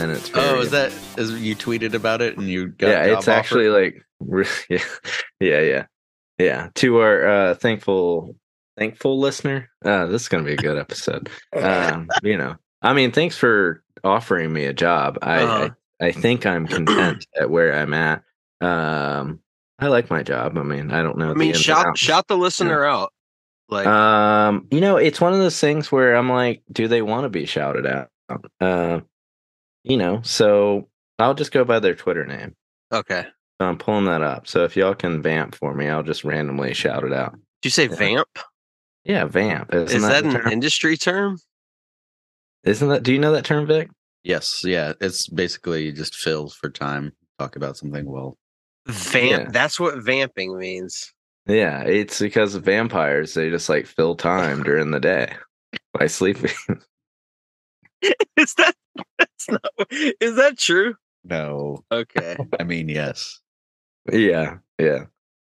and it's Oh, very- is that is you tweeted about it and you got yeah, it's offer? actually like yeah, yeah, yeah, yeah. To our uh, thankful, thankful listener, uh, this is gonna be a good episode. Um, you know, I mean, thanks for offering me a job. I Uh-huh. I, I think I'm content at where I'm at. Um, I like my job. I mean, I don't know. I mean, shout shout the listener out. Like, Um, you know, it's one of those things where I'm like, do they want to be shouted out? Uh, you know, so I'll just go by their Twitter name. okay. So I'm pulling that up. So if y'all can vamp for me, I'll just randomly shout it out. Do you say Yeah. vamp? Yeah, vamp. Isn't Is that the an term? industry term? Isn't that? Do you know that term, Vic? yes, yeah. It's basically you just fills for time. Talk about something. Well, Vamp. Yeah. That's what vamping means. Yeah, it's because of vampires they just like fill time during the day by sleeping. Is that that's not is that true? no. Okay. I mean, yes. yeah, yeah.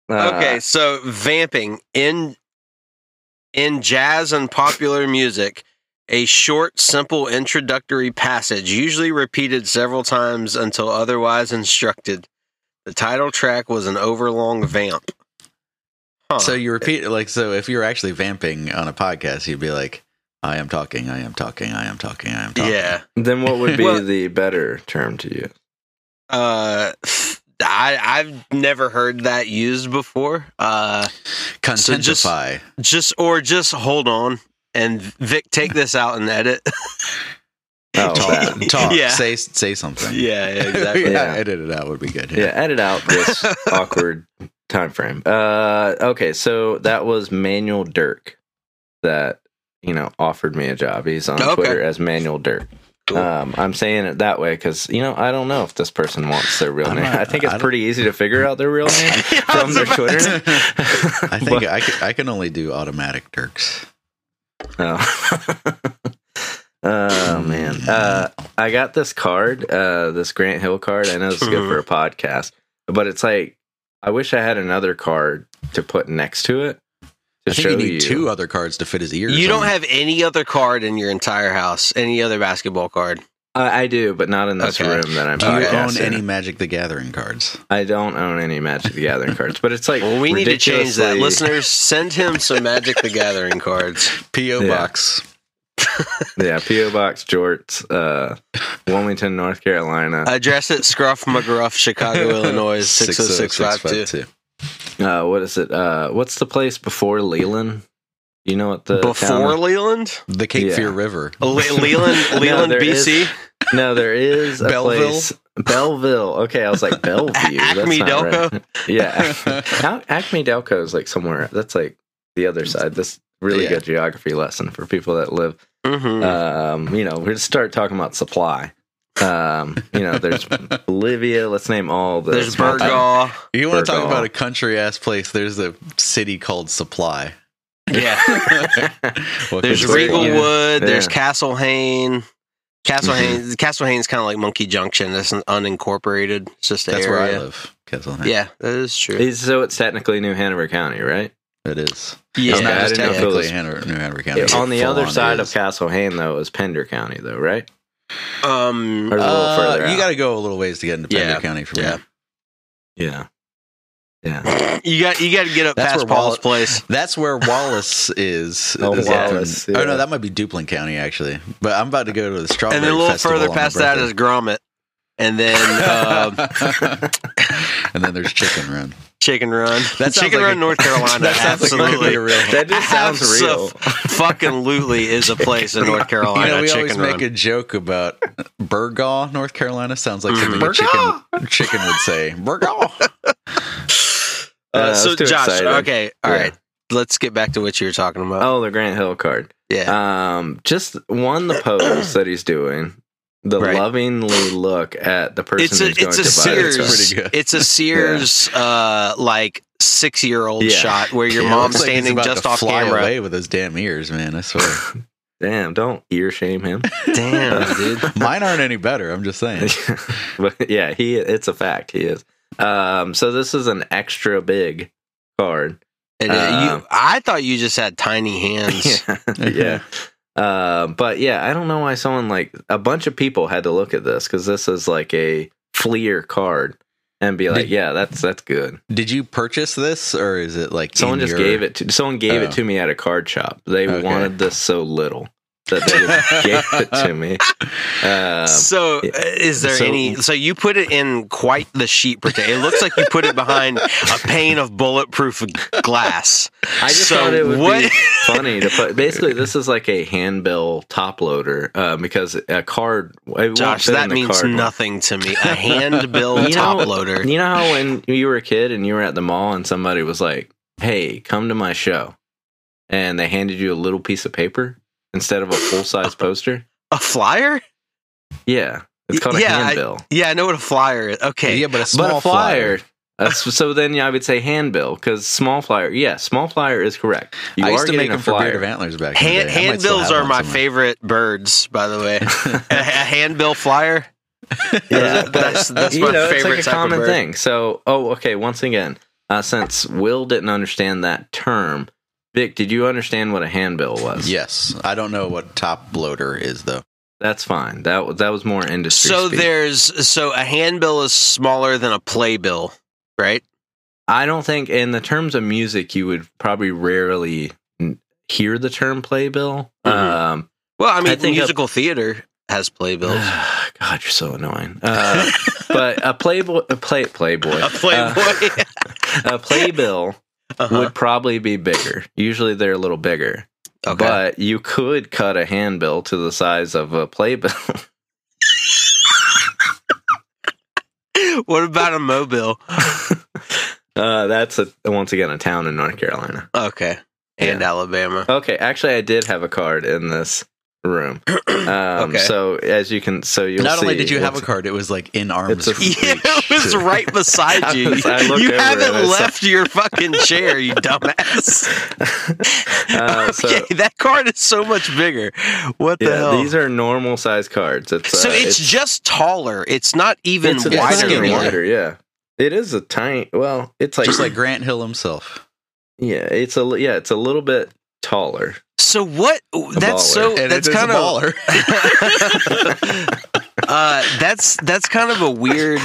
Uh, okay, so vamping in in jazz and popular music, a short, simple introductory passage, usually repeated several times until otherwise instructed. The title track was an overlong vamp. Huh. So you repeat it like so. If you're actually vamping on a podcast, you'd be like, "I am talking. I am talking. I am talking. I am talking." yeah. Then what would be Well- the better term to use? Uh I I've never heard that used before. Uh So just- Contentify. just or just hold on and Vic take this out and edit. Oh, talk. talk. Yeah. Say say something. yeah, yeah, exactly. yeah, Yeah. edit it out would be good. Yeah, edit out this awkward time frame. Uh, okay, so that was Manuel Dirk that you know offered me a job. He's on Okay. Twitter as Manuel Dirk. Cool. Um, I'm saying it that way because you know I don't know if this person wants their real I'm name. not- I think it's don't- pretty easy to figure out their real name from their Twitter. I think But- I can, I can only do automatic Dirks. Oh. oh man. Uh I got this card, uh this Grant Hill card. I know this is good for a podcast, but it's like I wish I had another card to put next to it to I think show you need two other cards to fit his ears. You don't on. have any other card in your entire house, any other basketball card. I, I do, but not in this Okay. room that I'm Do you own any Magic the Gathering cards? I don't own any Magic the Gathering cards, but it's like Well, we need to change that. Listeners, send him some Magic the Gathering cards. PO Yeah. box. Yeah, PO Box Jorts, uh, Wilmington, North Carolina. Address it Scruff McGruff, Chicago, Illinois, 60652. 60652. Uh, what is it? Uh, what's the place before Leland? You know what the Before is? Leland? The Cape Yeah. Fear River. Le- Leland, Leland, there BC? No, there is a Belleville? place. Belleville. Okay, I was like Bellevue. That's Acme not Delco? right. Yeah, Ac- Acme Delco is like somewhere. That's like the other side. This really Yeah. good geography lesson for people that live. Mm-hmm. Um, you know, we're gonna start talking about supply. Um, you know, there's Bolivia. Let's name all the. There's small towns. Burgaw. You want to talk about a country ass place? There's a city called Supply. Yeah. There's could say- Regal yeah. Wood. There's Yeah. Castle Hayne. Castle Mhm. Hayne. Castle Hayne's kind of like Monkey Junction. It's an unincorporated. It's just an That's where I live. Castle Hayne. Yeah, that is true. Is- so it's technically New Hanover County, right? it is. yeah, It's not Okay, I just didn't know if it technically was- Hanover, New Hanover County. on the other on side of. Castle Hayne, though, is Pender County, though, right? Um, Or a little Uh, you got to go a little ways to get into Pender Yeah. County from Yeah. here. Yeah. Yeah. you got you got to get up That's past Paul's place. That's where Wallace is. Oh, Is Wallace, Oh no, that might be Duplin County actually. But I'm about to go to the strawberry. and then a little further past that is. Grommet, and then um, and then there's Chicken Run. Chicken Run. That sounds Chicken like Run, a- North Carolina. that sounds like absolutely. a real. That just sounds real. Fucking Lutely is a place in North Carolina. You know, we always Chicken make a joke about Burgaw, North Carolina. Sounds like something a chicken, chicken would say. Burgaw. Uh, Uh, so, Josh, excited. okay, all Yeah. right. Let's get back to what you were talking about. Oh, the Grant Hill card. yeah. Um, just one, the pose that he's doing, the Right. lovingly look at the person it's a who's going it's a to buy the Sears card. pretty good. it's a Sears uh like six year old Yeah. shot where your Yeah, mom's looks like standing just off fly camera. away with his damn ears, man. I swear. Damn, don't ear shame him. Damn, dude. Mine aren't any better. I'm just saying. but yeah, he it's a fact. He is. Um, so this is an extra big card. And, uh, Uh, you, I thought you just had tiny hands. yeah, yeah. Uh, but yeah, I don't know why someone like a bunch of people had to look at this because this is like a Fleer card and be like, Did- yeah, that's that's good. Did you purchase this, or is it like Someone just your- gave it to someone gave Oh. it to me at a card shop. They Okay. wanted this so little that they gave it to me. Um, so, uh, is there So- any? So you put it in quite the sheet protector. It looks like you put it behind a pane of bulletproof glass. I just So thought it would what- be funny to put. Basically, this is like a handbill top loader uh, because a card. Josh, that means nothing to me. A handbill You know- top loader. You know how when you were a kid and you were at the mall and somebody was like, "Hey, come to my show," and they handed you a little piece of paper instead of a full size poster. A flyer? Yeah, it's called a Yeah, I- handbill. Yeah, I know what a flyer is. Okay. Yeah, but a small but a flyer. flyer. that's, so then I would say handbill because small flyer. Yeah, small flyer is correct. You I are used to getting make a them for flyer. Beard of Antlers back in Hand, the day. I might still handbills are my somewhere. favorite birds, by the way. a, a handbill flyer. Yeah, That's- that's you my know, favorite It's type like a of common thing. So, oh, okay. Once again, uh, since Will didn't understand that term, Vic, did you understand what a handbill was? Yes, I don't know what top loader is though. that's fine. That was that was more industry. So speak. there's so a handbill is smaller than a playbill, right? I don't think, in the terms of music, you would probably rarely hear the term playbill. Mhm. Um, Well, I mean, I think a- musical theater has playbills. God, you're so annoying. Uh, but a playboy, a play playboy, a playboy. uh, a playbill Uh-huh. would probably be bigger. Usually, they're a little bigger. Okay. But you could cut a handbill to the size of a playbill. what about a mobile? uh, that's a once again a town in North Carolina. Okay. And Yeah. Alabama. Okay, actually, I did have a card in this room. Um, Okay. So as you can, so you'll Not only did you have a card, it was like in arms. It's a- reach. Yeah, it was right beside I you. was- I you over haven't saw- left your fucking chair, you dumbass. uh, so okay, that card is so much bigger. What the yeah, hell? these are normal size cards. It's so uh, it's, just taller. It's not even it's, it's wider. not even than skinnier. wider. Yeah, it is a tiny. Well, it's like just like Grant Hill himself. yeah, it's a yeah, it's a little bit taller. So what? That's baller. so. And That's kind a of. baller. uh, that's that's kind of a weird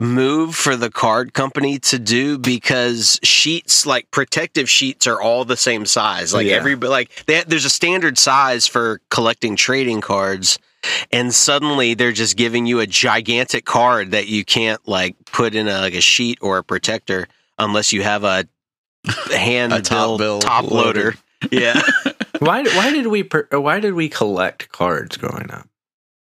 move for the card company to do because sheets like protective sheets are all the same size like Yeah. every like they, there's a standard size for collecting trading cards and suddenly they're just giving you a gigantic card that you can't like put in a, like a sheet or a protector unless you have a hand A top bill top loader. Yeah Why why did we per, why did we collect cards growing up?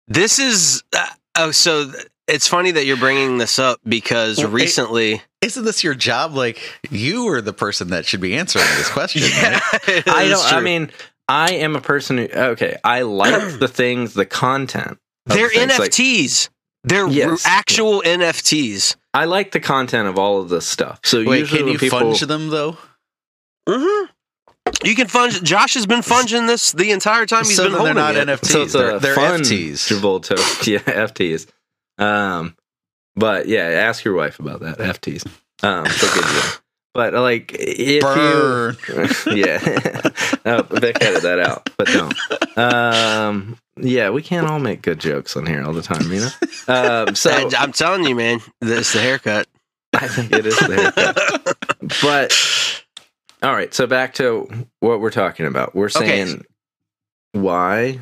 This is uh, oh, so th- it's funny that you're bringing this up because Well, recently, Isn't this your job? Like you are the person that should be answering this question. yeah, right? I don't. I mean, I am a person who okay. I like the things, the content. they're things, like- NFTs. they're Yes. actual NFTs. I like the content of all of this stuff. So Wait, usually can when you people, funge them though? hmm You can funge. Josh has been funging this the entire time he's so been then they're holding not it. NFTs. so it's they're a they're fun FTs. Travolta, yeah, FTs. Um, but yeah, ask your wife about that FTs. Um, she'll give But like, if Burn. you, yeah, no, Vic edit that out, but don't. Um, yeah, we can't all make good jokes on here all the time, you know. Um, so And I'm telling you, man, this the haircut. I think it is the haircut. But all right, so back to what we're talking about. We're Okay. saying why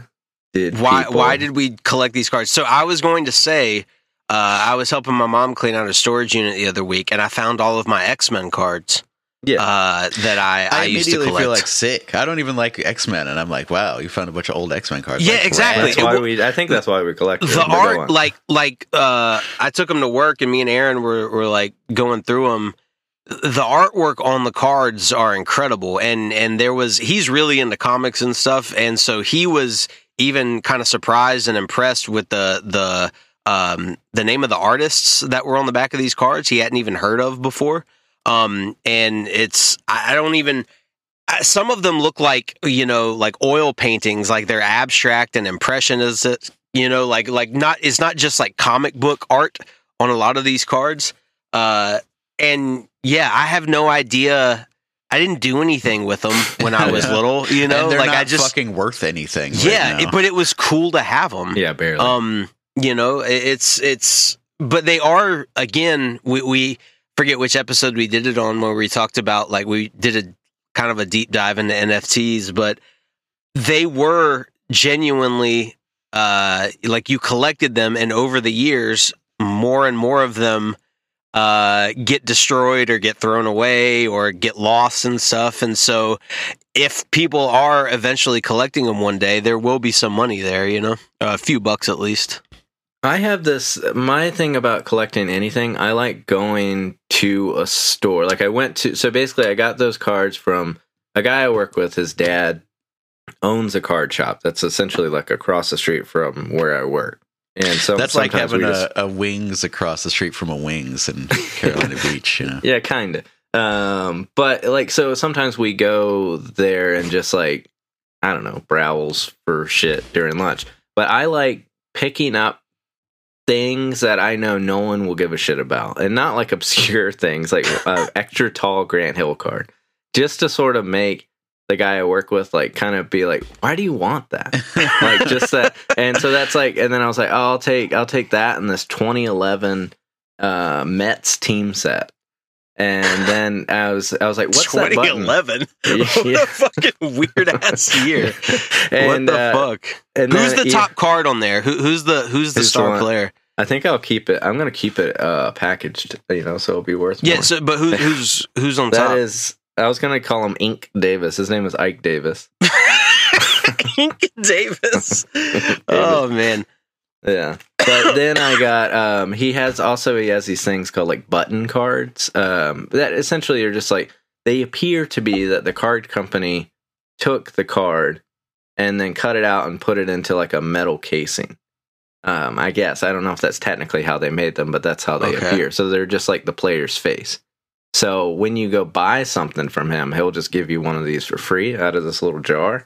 did why people- why did we collect these cards? So I was going to say, uh, I was helping my mom clean out a storage unit the other week, and I found all of my X Men cards. Yeah. uh, that I, I, I, used to collect. I immediately feel like sick. I don't even like X Men, and I'm like, wow, you found a bunch of old X Men cards. Yeah, Like, exactly. That's It why wa- we. I think that's why we collected the them, but art like like uh i took them to work and me and aaron were, were like going through them the artwork on the cards are incredible. And and there was he's really into comics and stuff. And so he was even kind of surprised and impressed with the the um the name of the artists that were on the back of these cards he hadn't even heard of before. Um and it's i I don't even some of them look like you know like oil paintings like they're abstract and impressionist you know like like not it's not just like comic book art on a lot of these cards. Uh and yeah i have no idea I didn't do anything with them when I was Yeah. little. You know, and like not I just fucking worth anything. right yeah, now. it- but it was cool to have them. Yeah, barely. Um, you know, it- it's it's, but they are again. We we forget which episode we did it on where we talked about like we did a kind of a deep dive into NFTs, but they were genuinely uh like you collected them, and over the years, more and more of them uh get destroyed or get thrown away or get lost and stuff and so if people are eventually collecting them one day there will be some money there you know a few bucks at least I have this. My thing about collecting anything, I like going to a store. Like I went to. So basically, I got those cards from a guy I work with. His dad owns a card shop that's essentially like across the street from where I work. And so That's like having a, just- a wings across the street from a wings in Carolina Beach. You know, Yeah, kind of. Um, but like, so sometimes we go there and just like, I don't know, browse for shit during lunch. But I like picking up things that I know no one will give a shit about, and not like obscure things, like an extra tall Grant Hill card, just to sort of make the guy I work with like kind of be like, why do you want that? like just that and so that's like and then i was like oh, i'll take i'll take that and this 2011 uh mets team set. And then i was i was like what's that button? 2011 Yeah. what a fucking weird ass year. And what the uh, fuck? and who's then- the yeah, top card on there? Who, who's the who's the Who's star one- player? I think i'll keep it i'm gonna keep it uh packaged you know so it'll be worth it. yeah more. so, but who, who's who's on that top? is i was gonna call him ink davis his name is ike davis Ink Davis. oh man. Yeah. But then I got um he has also he has these things called like button cards. Um that essentially are just like they appear to be that the card company took the card and then cut it out and put it into like a metal casing. Um I guess I don't know if that's technically how they made them, but that's how they Okay. appear. So they're just like the player's face. So when you go buy something from him, he'll just give you one of these for free out of this little jar.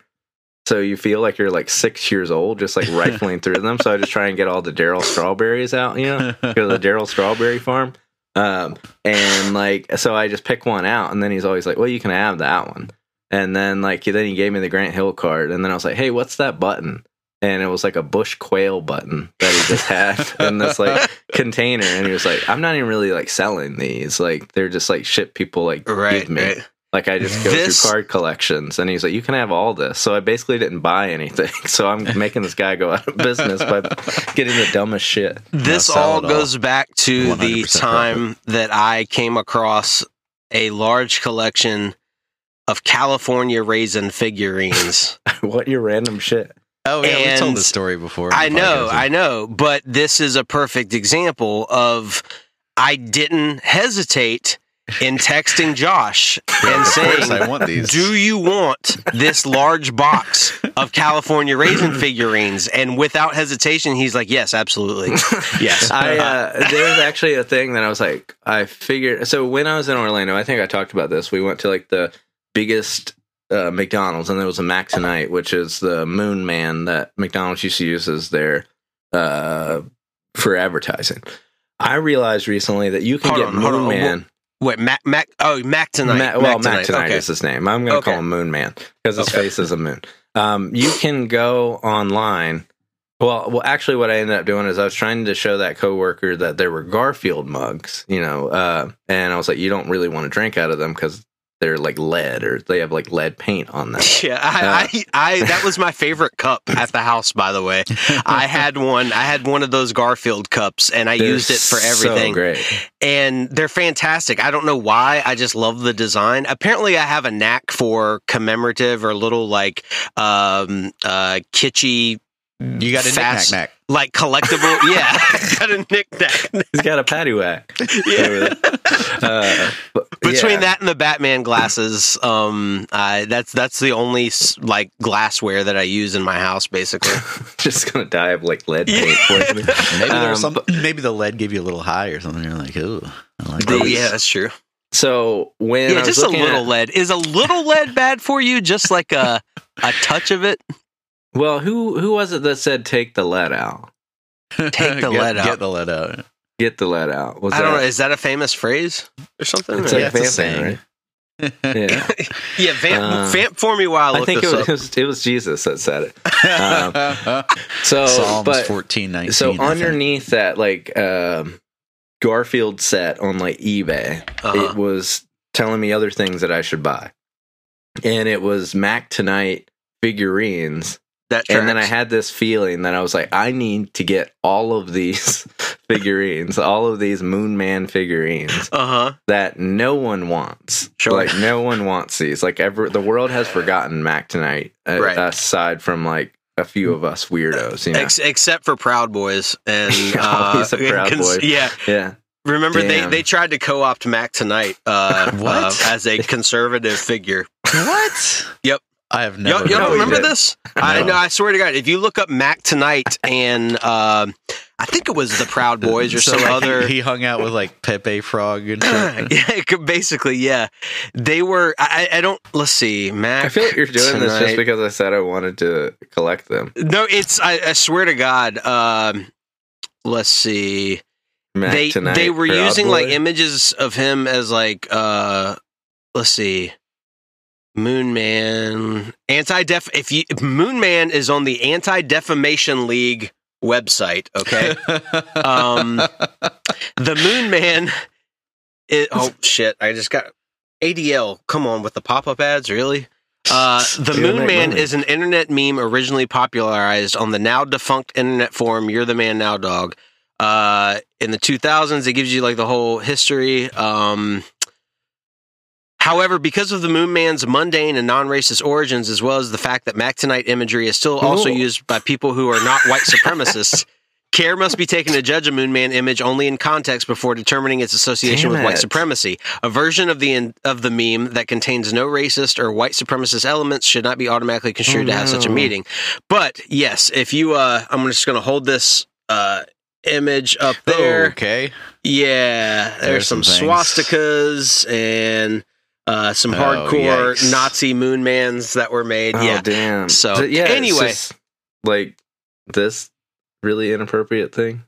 So you feel like you're like six years old, just like rifling through them. So I just try and get all the Darryl strawberries out, you know, go to the Darryl Strawberry Farm. Um, and like, so I just pick one out, and then he's always like, "Well, you can have that one." And then like, then he gave me the Grant Hill card, and then I was like, "Hey, what's that button?" And it was like a bush quail button that he just had in this like container, and he was like, "I'm not even really like selling these; like they're just like shit people like Right, give me." right. Like I just go This- through card collections, and he's like, "You can have all this." So I basically didn't buy anything. So I'm making this guy go out of business by getting the dumbest shit. This all it all. goes back to the 100% time that I came across a large collection of California raisin figurines. what your random shit? Oh yeah, we told And this story before. I know, podcast. I know, but this is a perfect example of I didn't hesitate in texting Josh and saying, I want these. Do you want this large box of California raisin figurines? And without hesitation, he's like, Yes, absolutely. Yes. I uh, there was actually a thing that I was like, I figured. So when I was in Orlando, I think I talked about this. We went to like the biggest uh, McDonald's, and there was a Mac Tonight, which is the Moon Man that McDonald's used to use as their uh, for advertising. I realized recently that you can Hold get on, Moon on. Man. Wait, Mac, Mac, oh, Mac tonight. Ma- well, Mac Tonight, Okay. is his name. I'm going to Okay. call him Moon Man because his Okay. face is a moon. Um, you can go online. Well, well, actually, what I ended up doing is I was trying to show that coworker that there were Garfield mugs, you know, uh, and I was like, you don't really want to drink out of them because they're like lead or they have like lead paint on them. Yeah, I, I, I, that was my favorite cup at the house. By the way, I had one. I had one of those Garfield cups, and I used it for everything. So great. and they're fantastic. I don't know why. I just love the design. Apparently, I have a knack for commemorative or little like um uh kitschy. You got a fast- knick-knack. Like collectible, yeah. got a knick-knack. He's got a patty whack. Yeah. Uh, but- Between yeah. that and the Batman glasses, um, I that's that's the only like glassware that I use in my house, basically. just gonna die of like lead paint. poisoning. Maybe there Um, was some. Maybe the lead gave you a little high or something. You're like, oh, I like Oh, these. yeah, that's true. So when I Yeah, was just a little at- lead. Is a little lead bad for you? Just like a a touch of it. Well, who who was it that said take the lead out? Take the get, lead out. Get the lead out. Get the lead out. Was I don't know. that- Is that a famous phrase or something? It's Or- like Yeah, it's a vamping, saying. right? Yeah. Yeah, vamp, Uh, vamp for me while I I look think it was, up. it was it was Jesus that said it. Um, so, Psalms but fourteen nineteen. so I think. underneath that like um, Garfield set on like eBay, Uh-huh. it was telling me other things that I should buy, and it was Mac Tonight figurines. That And then I had this feeling that I was like, I need to get all of these figurines, all of these Moon Man figurines Uh huh. that no one wants. Sure. Like no one wants these. Like ever, the world has forgotten Mac Tonight, uh, Right. aside from like a few of us weirdos. You know? Ex- except for Proud Boys and uh, Proud cons-. Yeah, yeah. remember they, Damn. they tried to co-opt Mac tonight uh, uh, as a conservative figure. what? Yep. I have Y'all, y'all don't remember did. this? I No. know. I swear to God, if you look up Mac tonight and um I think it was the Proud Boys or So, some like, other. He hung out with like Pepe Frog and shit. yeah, basically, yeah. They were. I, I I don't. Let's see, Mac. I feel like you're doing this just because I said I wanted to collect them. No, it's. I, I swear to God. Um, let's see. Mac they Tonight, they were Proud using Boy. like images of him as like uh let's see moon man anti def if you moon man is on the anti defamation league website okay Um, the moon man is, oh shit i just got adl come on with the pop-up ads really uh, the Moon Man money. is an internet meme originally popularized on the now defunct internet forum You're the Man Now Dog. Uh, in the 2000s, it gives you like the whole history. Um, however, because of the Moon Man's mundane and non-racist origins, as well as the fact that Mac Tonight imagery is still also Ooh. used by people who are not white supremacists, care must be taken to judge a Moon Man image only in context before determining its association Damn with white supremacy. A version of the of the meme that contains no racist or white supremacist elements should not be automatically construed Oh, to have such a meaning. But yes, if you, uh, I'm just going to hold this uh, image up there. okay. Yeah, there's, There's some, some swastikas and uh, some Oh, hardcore yikes. Nazi moon mans that were made. Oh yeah. damn! So, Th- yeah, it's anyway. like this really inappropriate thing.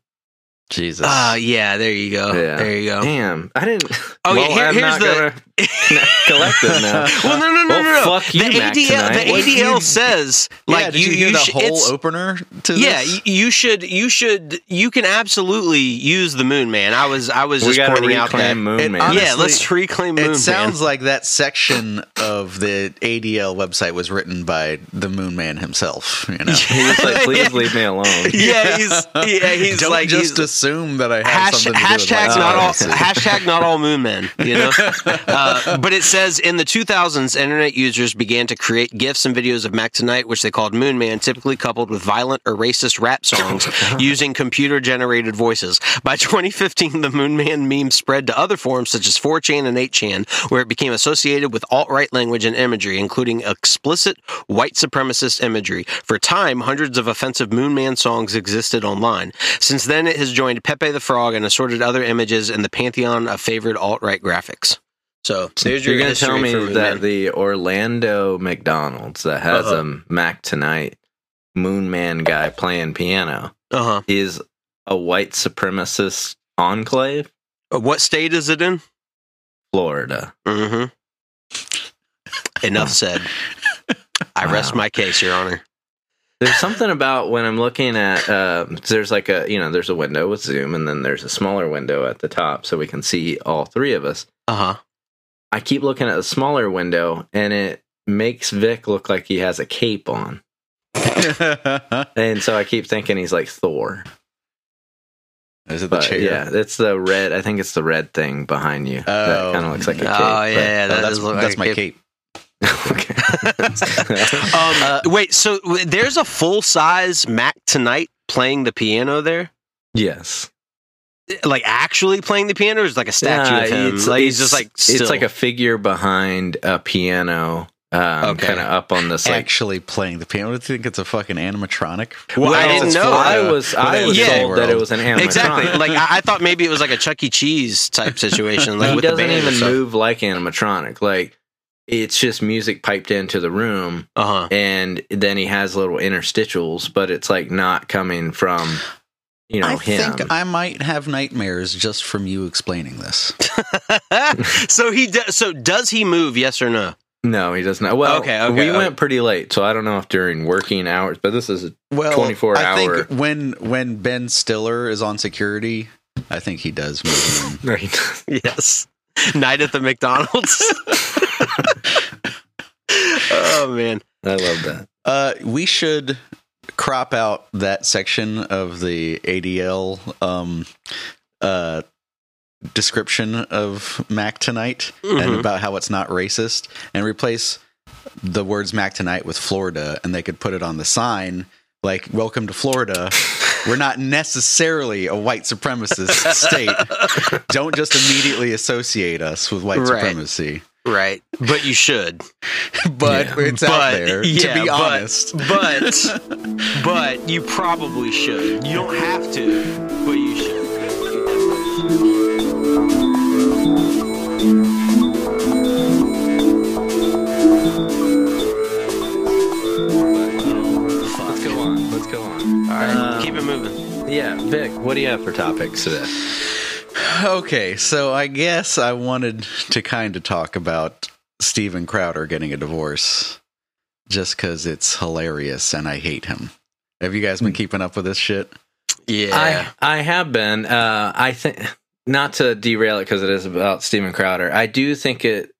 Jesus. Uh, yeah, there you go. Yeah. There you go. Damn, I didn't. Oh, yeah, here- I'm here's not the- gonna collect them now. Well, no, no, no, Well, no, no. fuck you, the Mac, ADL, tonight. the What ADL you- says yeah, like did you, hear the sh- whole opener to Yeah, this? y- you should. You should. You can absolutely use the Moon Man. I was. I was we just pointing out that. reclaim Moon It Man. honestly- yeah, let's reclaim Moon it Man. sounds like that section of the ADL website was written by the Moon Man himself. You know, he was like, "Please Yeah. leave me alone." yeah, he's yeah, he's don't like just he's, assume that I have hash, something to do with hashtag not all hashtag not all moon men you know uh, but it says in the 2000s internet users began to create gifs and videos of mac tonight which they called moon man typically coupled with violent or racist rap songs uh-huh. using computer generated voices. By 2015 the moon man meme spread to other forums such as 4chan and 8chan where it became associated with alt-right language and imagery including explicit white supremacist imagery. For time hundreds of offensive moon man songs existed online. Since then, it has joined Pepe the Frog and assorted other images in the pantheon of favored alt right graphics. So there's your You're gonna tell me that Man. the Orlando McDonald's that has Uh-huh. a Mac Tonight Moon Man guy playing piano uh huh. is a white supremacist enclave, What state is it in? Florida. Mm-hmm. Enough said. I rest Wow. my case, Your Honor. There's something about when I'm looking at uh, there's like a you know there's a window with Zoom and then there's a smaller window at the top so we can see all three of us. Uh huh. I keep looking at the smaller window and it makes Vic look like he has a cape on, and so I keep thinking he's like Thor. Is it the But chair? yeah, it's the red. I think it's the red thing behind you that Oh. kind of looks like a cape. Oh yeah, Oh, that that's does that's like my a cape. okay. Um, Uh, wait, so there's a full size Mac tonight playing the piano there? yes. Like actually playing the piano, or is it like a statue Nah, of him? it's- like he's just it's- like still. it's like a figure behind a piano, um, Okay. kind of up on this like. Actually playing the piano. Do you think it's a fucking animatronic? Well, I didn't know. for, I was I the was Yeah. Told that it was an animatronic. exactly. Like I, I thought maybe it was like a Chuck E. Cheese type situation. Like he with doesn't band even move like animatronic. Like it's just music piped into the room, Uh huh. and then he has little interstitials, but it's like not coming from you know I him. think I might have nightmares just from you explaining this. so he does. So does he move? Yes or no? no, he doesn't. Well, Okay, okay, we okay. went pretty late, so I don't know if during working hours, but this is Well, 24 I hour- think when when Ben Stiller is on security, I think he does move. right. Yes. Night at the McDonald's. oh man. I love that. Uh, we should crop out that section of the ADL um, uh, description of Mac tonight and Mhm. about how it's not racist, and replace the words Mac tonight with Florida, and they could put it on the sign like "Welcome to Florida." We're not necessarily a white supremacist state. Don't just immediately associate us with white Right. supremacy. Right. But you should. But Yeah. it's out there. yeah, to be but- honest, But but you probably should. You don't have to, but you should. Let's go on. Let's go on. All right. Um, keep it moving. Yeah, Vic, what do you have for topics today? Okay, so I guess I wanted to kind of talk about Steven Crowder getting a divorce just because it's hilarious and I hate him. Have you guys been keeping up with this shit? Yeah. I I have been. Uh, I think not to derail it because it is about Steven Crowder. I do think it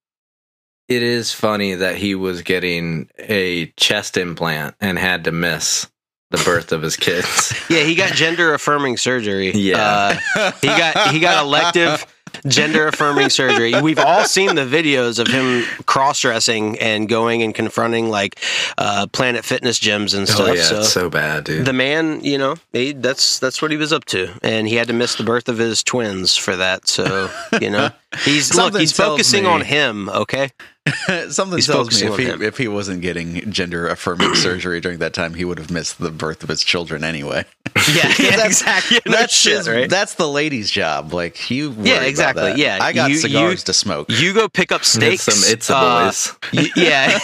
it is funny that he was getting a chest implant and had to miss the birth of his kids. yeah, he got gender affirming surgery. Yeah. Uh, he got he got elective gender affirming surgery. We've all seen the videos of him cross dressing and going and confronting like uh, Planet Fitness gyms and stuff. oh yeah, so it's so bad, dude. the man, you know, he, that's that's what he was up to, and he had to miss the birth of his twins for that. So you know, he's look, he's focusing me- on him. Okay, Something He's tells me if he, him. if he wasn't getting gender affirming surgery during that time, he would have missed the birth of his children anyway. yeah, yeah That's- exactly. No that's shit, right? That's the lady's job. Like you, worry Yeah, about exactly, that. yeah. I got You- cigars you- to smoke. You go pick up it's steaks. some it's a uh, boys. y- yeah,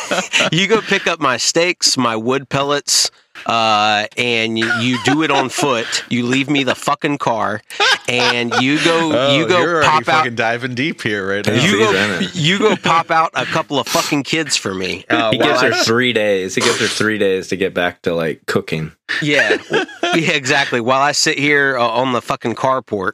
you go pick up my steaks, my wood pellets, uh, and you, you do it on foot. You leave me the fucking car, and you go Oh, you go you're pop out. fucking diving deep here right now. You go, you go pop out a couple of fucking kids for me. Uh, he gives I- her three days. He gives her three days to get back to like cooking. Yeah, yeah, exactly. While I sit here uh, on the fucking carport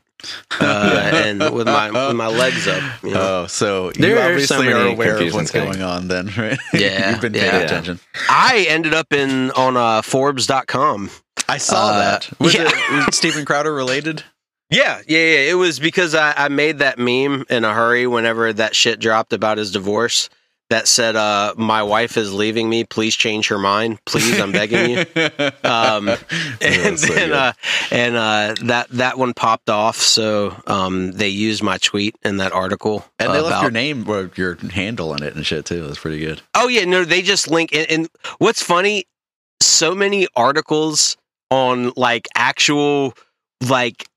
uh, and with my with my legs up, you know. Oh, so There you are obviously so are aware of what's things. going on then, right? Yeah, You've been paying yeah. attention. I ended up in on uh, Forbes.com. I saw Uh, that. Was yeah. it was Steven Crowder related? Yeah, yeah, yeah. It was because I, I made that meme in a hurry whenever that shit dropped about his divorce. That said, uh, "My wife is leaving me. Please change her mind. Please, I'm begging you." Um, and so then, uh, and uh, that that one popped off. So um, they used my tweet in that article. And they left your name or your handle on it and shit too. That's pretty good. Oh yeah, no, they just link. And, and what's funny, so many articles on like actual like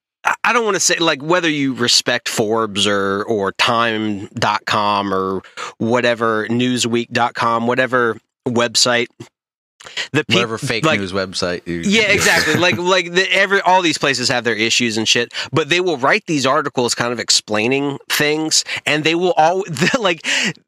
I- don't want to say like whether you respect Forbes or or time.com or whatever newsweek.com whatever website the people Whatever fake like- news website. Yeah, exactly. like like the, every all these places have their issues and shit, but they will write these articles kind of explaining things, and they will all like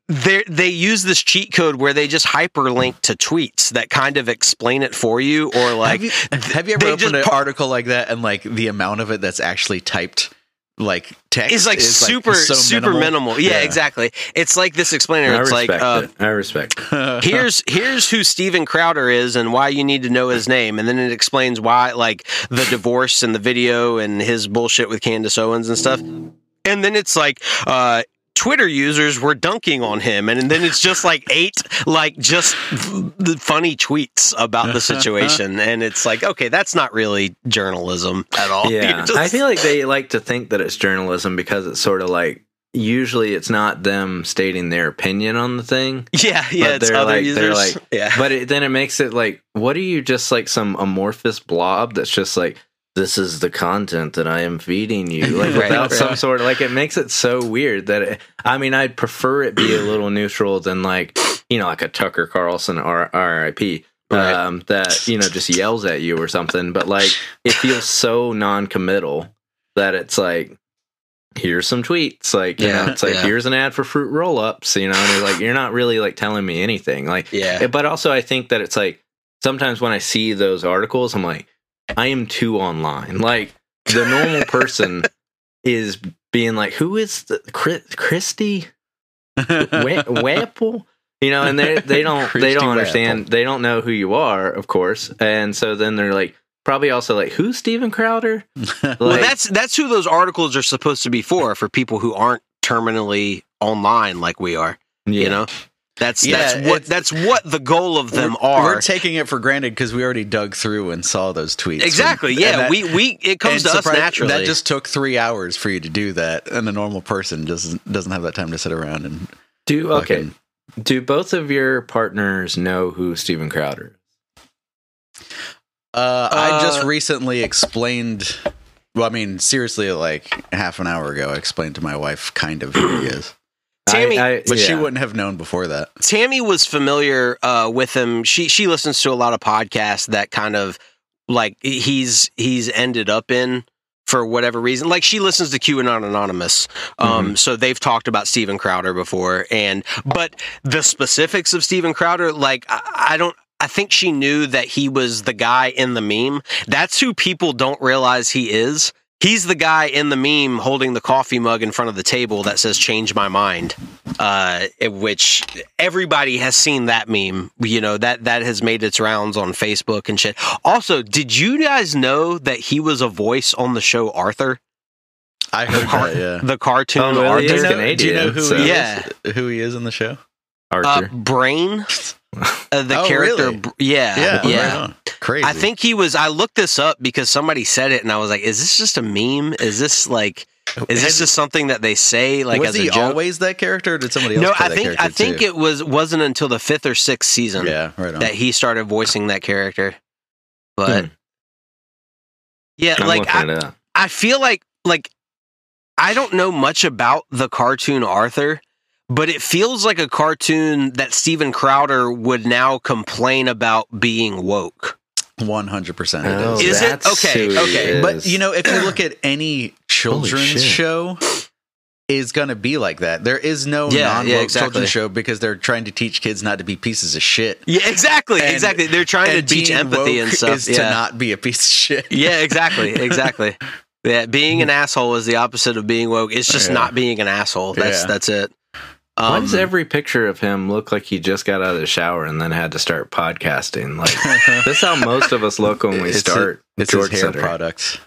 they they use this cheat code where they just hyperlink to tweets that kind of explain it for you, or like have you, have you ever opened just an article like that and like the amount of it that's actually typed like text it's like is, super so super minimal. Yeah, Yeah. exactly. It's like this explainer. I It's respect like uh, it. I respect. here's here's who Steven Crowder is and why you need to know his name, and then it explains why, like the divorce and the video and his bullshit with Candace Owens and stuff. And then it's like, uh, Twitter users were dunking on him, and then it's just like eight, like just the funny tweets about the situation, and it's like, okay, that's not really journalism at all. Yeah, just- I feel like they like to think that it's journalism because it's sort of like usually it's not them stating their opinion on the thing, yeah, yeah, they're other like- users. they're like- yeah, but it, then it makes it like, what are you just like some amorphous blob that's just like. This is the content that I am feeding you, like Right, without some sort of like. It makes it so weird that it, I mean, I'd prefer it be a little neutral than like you know, like a Tucker Carlson or RIP. Right. um, that you know just yells at you or something. But like it feels so non-committal that it's like here's some tweets like you Yeah, know it's like yeah. here's an ad for fruit roll-ups you know and like you're not really like telling me anything like Yeah. but also i think that it's like sometimes when i see those articles i'm like i am too online like the normal person is being like who is the Chris, christy Wa- Wapple? You know, and they they don't they don't understand they don't know who you are, of course, and so then they're like probably also like who's Steven Crowder? Like, well, that's that's who those articles are supposed to be for for people who aren't terminally online like we are. yeah. You know, that's Yeah, that's what that's what the goal of them we're, are. We're taking it for granted because we already dug through and saw those tweets. exactly. And- Yeah. and that- we we it comes and to us naturally. That just took three hours for you to do that, and a normal person doesn't doesn't have that time to sit around and Do okay. fucking- Do both of your partners know who Steven Crowder? is? Uh, I Uh, just recently explained. Well, I mean, seriously, like half an hour ago, I explained to my wife kind of who he is, Tammy- I, I, but she wouldn't have known before that. Tammy was familiar uh, with him. She she listens to a lot of podcasts that kind of like he's he's ended up in for whatever reason. Like she listens to QAnon Anonymous, um, so they've talked about Steven Crowder before, and but the specifics of Steven Crowder, like I, I don't. I think she knew that he was the guy in the meme. That's who people don't realize he is. He's the guy in the meme holding the coffee mug in front of the table that says "Change my mind," uh, which everybody has seen that meme. You know that that has made its rounds on Facebook and shit. Also, did you guys know that he was a voice on the show Arthur, I heard car- that. Yeah. the cartoon Oh, really? Arthur? Do, you know, do you know who so- he Yeah. is? Who he is in the show? Uh, Arthur. Brain, uh, the Oh, character. really? Yeah, Yeah, yeah. right on. Crazy. I think he was. I looked this up because somebody said it, and I was like, "Is this just a meme? Is this like, is this just something that they say like was as he a joke?" always that character? Or did somebody else? no, play I think character I think too? it was wasn't until the fifth or sixth season Yeah, right on. that he started voicing that character. But Hmm. yeah, I'm like I. I feel like like I don't know much about the cartoon Arthur, but it feels like a cartoon that Steven Crowder would now complain about being woke. One hundred percent. Oh, It is. Is it? that's Okay, who okay. But you know, if you look at any children's show, is going to be like that. There is no Yeah, non-woke yeah, exactly. children's show because they're trying to teach kids not to be pieces of shit. Yeah, exactly, And- exactly. They're trying to teach empathy and stuff. Is to not be a piece of shit. yeah, exactly, exactly. Yeah, being an asshole is the opposite of being woke. It's just Yeah. not being an asshole. That's Yeah. that's it. Why Um, does every picture of him look like he just got out of the shower and then had to start podcasting? Like that's how most of us look when we It's start. It's George his hair Center. products.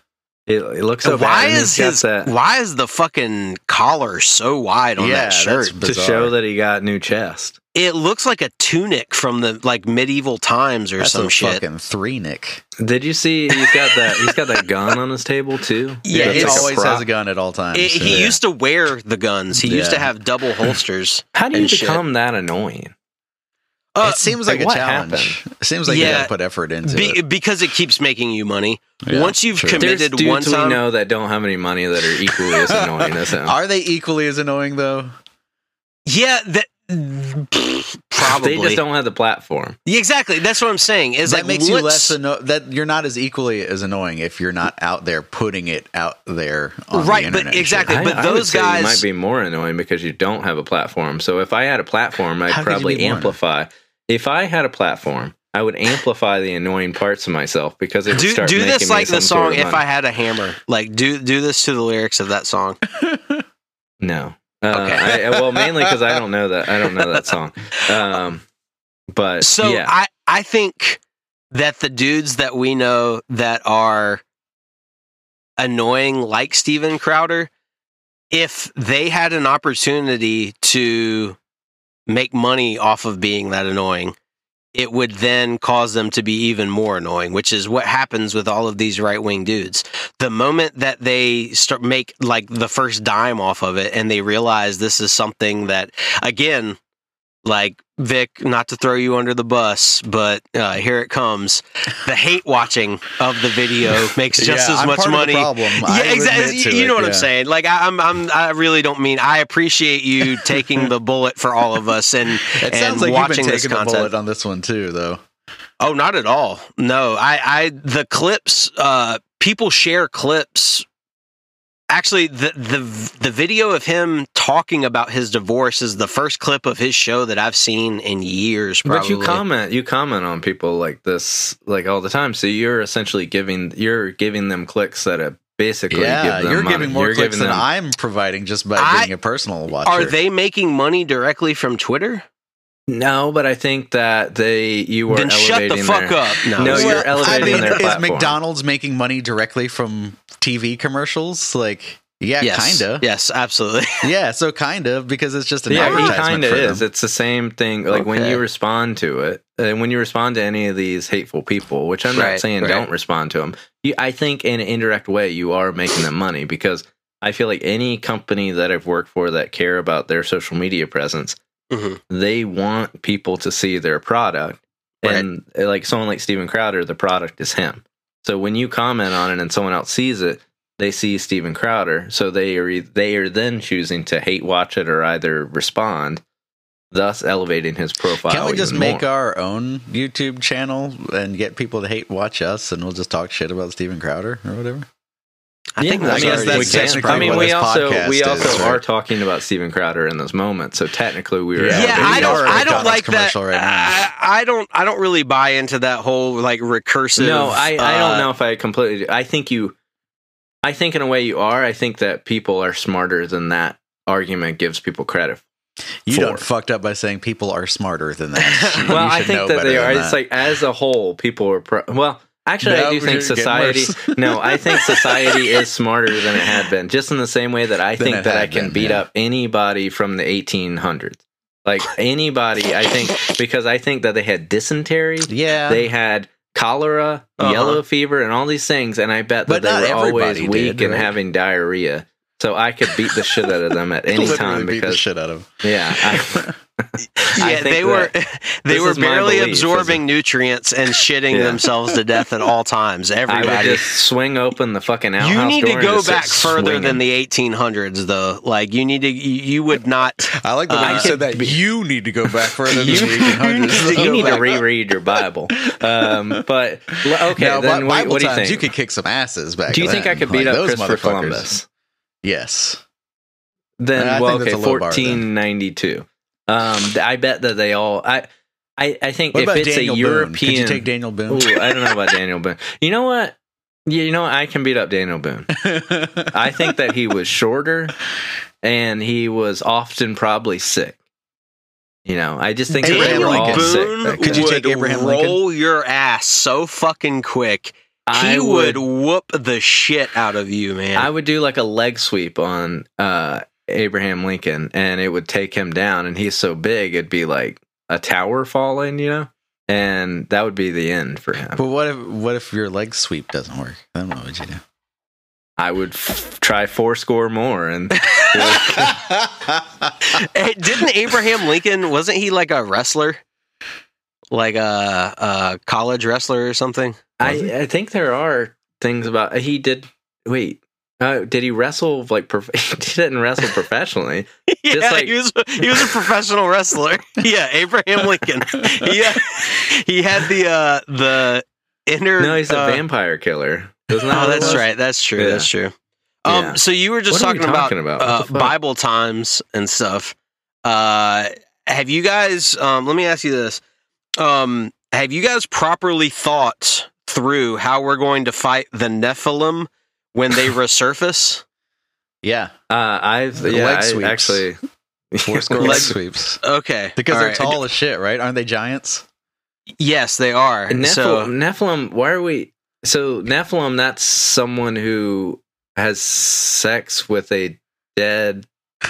It, it looks so why bad. is his that why is the fucking collar so wide on Yeah, that that's shirt? to show that he got new chest? It looks like a tunic from the like medieval times or That's some a shit. fucking three Nick. Did you see he's got that he's got that gun on his table too? Yeah, he like always prop. has a gun at all times. It- he Yeah. used to wear the guns. He used to have double holsters. How do you and shit. become that annoying? Uh, it seems like, like, a what challenge. It seems like you Yeah. got to put effort into be, it. because it keeps making you money. Yeah, Once you've true. committed There's dudes one time, we know that don't have any money that are equally as annoying as him. Are they equally as annoying though? yeah, that probably They just don't have the platform. Yeah, exactly. That's what I'm saying. Is that like makes you less anno- that you're not as equally as annoying if you're not out there putting it out there on Right, the but internet shit. exactly. I, but I would those say you guys- might be more annoying because you don't have a platform. So if I had a platform, I'd How could you probably be more amplify. If I had a platform, I would amplify the annoying parts of myself because it would do start do this like the some sort song of "If money. I Had a Hammer." Like do do this to the lyrics of that song. No. Uh, Okay. I, well, mainly because I don't know that. I don't know that song. Um, but So yeah, I I think that the dudes that we know that are annoying like Steven Crowder, if they had an opportunity to make money off of being that annoying, it would then cause them to be even more annoying, which is what happens with all of these right wing dudes. The moment that they start make like the first dime off of it and they realize this is something that again, like Vic, not to throw you under the bus, but uh, here it comes. The hate watching of the video makes just Yeah, as I'm much part of the money. problem. Yeah, exactly. You, you know it, what I'm saying. Like I, I'm, I'm, I really don't mean. I appreciate you taking the bullet for all of us and It and like watching this content. bullet on this one too, though. Oh, not at all. No, I, I, the clips, uh, people share clips. Actually, the the the video of him talking about his divorce is the first clip of his show that I've seen in years. Probably. But you comment, you comment on people like this, like all the time. So you're essentially giving, you're giving them clicks that have basically yeah, give them you're money. giving more You're clicks giving than them- I'm providing just by I- being a personal watcher. Are they making money directly from Twitter? No, but I think that they you are then shut the elevating fuck their- up. No, No, Well, you're elevating I mean, their is. McDonald's making money directly from TV commercials? Like, yeah, yes, kinda. Yes, absolutely. Yeah, so kind of because it's just an Yeah, advertisement kind of for is. them. It's the same thing. Like when you respond to it, and when you respond to any of these hateful people, which I'm not saying right. don't respond to them. You, I think in an indirect way you are making them money because I feel like any company that I've worked for that care about their social media presence, Mhm. they want people to see their product. Right. And uh, like someone like Steven Crowder, the product is him. So when you comment on it and someone else sees it, they see Steven Crowder. So they are e- they are then choosing to hate watch it or either respond, thus elevating his profile. Can't we just make more. our own YouTube channel and get people to hate watch us, and we'll just talk shit about Steven Crowder or whatever? I think that's I guess already that's we can. exists, technically I mean, what we this also podcast we also is, are right? talking about Steven Crowder in those moments. So technically, we were Yeah, yeah, I don't. a I don't like that. right. I, I don't. I don't really buy into that whole like recursive. No, I, I uh, don't know if I completely. I think you. I think in a way you are. I think that people are smarter than that argument gives people credit. You Four. done fucked up by saying people are smarter than that. Well, I think that they than are. that. It's like as a whole, people are. Pro- well, actually, No, I do think society. no, I think society is smarter than it had been. Just in the same way that I Than think that I can been, beat yeah. up anybody from the 1800s. Like anybody, I think because I think that they had dysentery, yeah, they had cholera, Uh-huh. yellow fever, and all these things, and I bet But that they were always everybody weak did, and right? having diarrhea. So I could beat the shit out of them at any time beat the because shit out of. them. yeah, I yeah, they were they were barely absorbing nutrients and shitting yeah. themselves to death at all times. Everybody I would just swing open the fucking outhouse. You need to go back further swinging. than the 1800s, though. Like you need to, you would not. I like the way uh, you said that. You need to go back further you, than the 1800s. you need to reread your Bible. Um, but okay, now, then what, what, do you think? You could kick some asses back. Do you think then? I could beat like, up Christopher Columbus? Yes. Then well, okay, 1492. Um, I bet that they all. I I, I think What if it's Daniel a Boone? European, Could you take Daniel Boone? Ooh, I don't know about Daniel Boone. You know what? Yeah, you know what? I can beat up Daniel Boone. I think that he was shorter, and he was often probably sick. You know, I just think that they Abraham were all Lincoln. sick. Boone Could you take Abraham Lincoln? roll your ass so fucking quick. I he would whoop the shit out of you, man. I would do like a leg sweep on uh, Abraham Lincoln, and it would take him down. And he's so big, it'd be like a tower falling, you know, and that would be the end for him. but what if what if your leg sweep doesn't work? Then what would you do? I would f- try four score more, and Hey, didn't Abraham Lincoln wasn't he like a wrestler, like a, a college wrestler or something? I, I think there are things about he did. Wait, uh, did he wrestle like? Prof- he didn't wrestle professionally. yeah, like- he was he was a professional wrestler. Yeah, Abraham Lincoln. Yeah, he had the uh the inner. No, he's a uh, vampire killer. That Oh, that's right. That's true. Yeah. That's true. Um, Yeah. so you were just are we talking about, about? Uh. Bible times and stuff. Uh, have you guys? Um, let me ask you this. Um, have you guys properly thought through how we're going to fight the Nephilim when they resurface? yeah, Uh, I've yeah, Leg I actually four score Leg- leg sweeps Okay, because all they're right. tall as shit, right? Aren't they giants? Yes, they are. Nephilim, So Nephilim, why are we? So Nephilim, that's someone who has sex with a dead.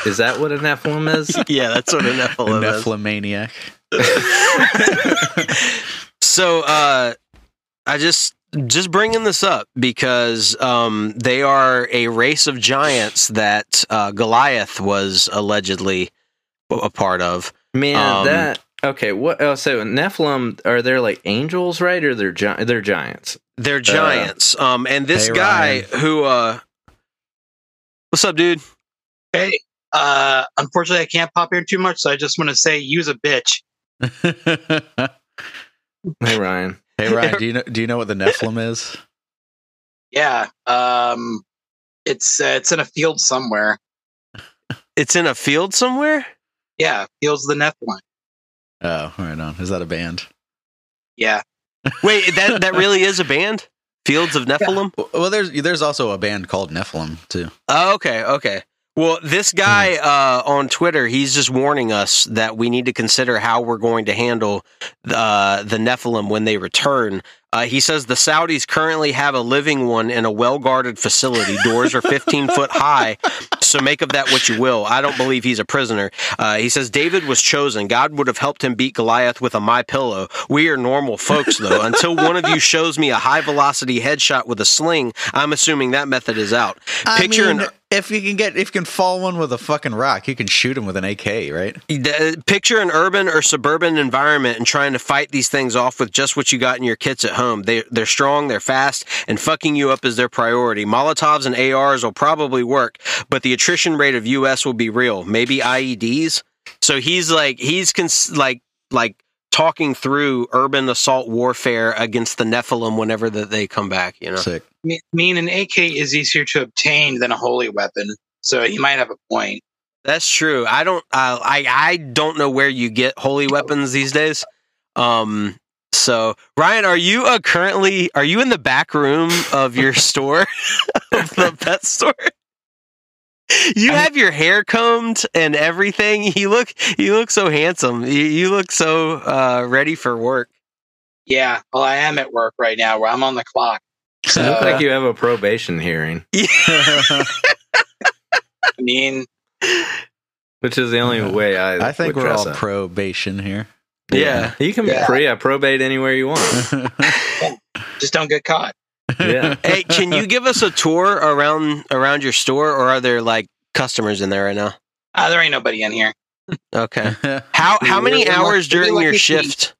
Is that what a Nephilim is? yeah, that's what a A Nephilim is. Nephilimaniac. so uh i just just bringing this up because um they are a race of giants that uh goliath was allegedly a part of Man, Um, that okay. What? Oh, so Nephilim are they like angels, right? Or they're gi- they're giants? they're giants um and this Hey, guy who uh what's up dude Hey, uh, unfortunately, I can't pop here too much, so I just want to say, use a bitch. Hey Ryan. Hey Ryan, do you know do you know what the Nephilim is? Yeah. Um, it's uh, it's in a field somewhere. It's in a field somewhere. Yeah, fields of the Nephilim. Oh, right on. Is that a band? Yeah. Wait, that that really is a band? Fields of Nephilim. Well, there's there's also a band called Nephilim too. Oh, okay, okay. Well, this guy uh, on Twitter, he's just warning us that we need to consider how we're going to handle uh, the Nephilim when they return. Uh, he says the Saudis currently have a living one in a well guarded facility. Doors are 15 foot high, so make of that what you will. I don't believe he's a prisoner. Uh, he says David was chosen. God would have helped him beat Goliath with a my pillow. We are normal folks, though. Until one of you shows me a high velocity headshot with a sling, I'm assuming that method is out. Picture I mean, an if you can get if you can fall one with a fucking rock, you can shoot him with an AK, right? Picture an urban or suburban environment and trying to fight these things off with just what you got in your kits at home. They they're strong, they're fast, and fucking you up is their priority. Molotovs and ARs will probably work, but the attrition rate of US will be real. Maybe IEDs. So he's like he's cons- like like talking through urban assault warfare against the Nephilim whenever that they come back. You know. Sick. I mean, an AK is easier to obtain than a holy weapon, so he might have a point. That's true. I don't. Uh, I I don't know where you get holy weapons these days. Um. So Ryan, are you uh, currently are you in the back room of your store, of the pet store? You have your hair combed and everything. You look you look so handsome. You, you look so uh, ready for work. Yeah, well, I am at work right now, where I'm on the clock. So You look like you have a probation hearing, I mean, which is the only Yeah. way I. I think would we're all up. probation here. Yeah. you can Yeah. pro- yeah, probate anywhere you want. just don't get caught. Yeah. Hey, can you give us a tour around around your store, or are there like customers in there right now? Ah, there ain't nobody in here. Okay. How how many We're- we're hours lucky- we're during lucky your if we- shift?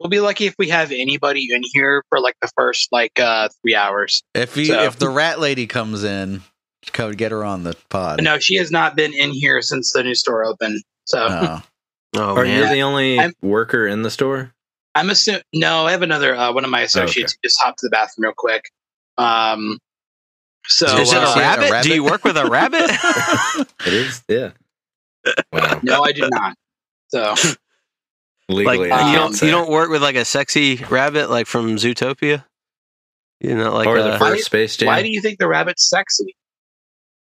We'll be lucky if we have anybody in here for like the first like uh three hours. if you So- if the rat lady comes in, come get her on the pod. No, she has not been in here since the new store opened. So Oh. Oh Are you the only I'm- worker in the store? I'm assuming. No, I have another uh, one of my associates who just hopped to the bathroom real quick. Um, so Is it uh, a is it a rabbit? rabbit? Do you work with a rabbit? It is. Yeah. Wow. no, I do not. So like Legally, you don't say. you don't work with like a sexy rabbit like from Zootopia? You know, like or uh, the first Space Jam. why do you think the rabbit's sexy?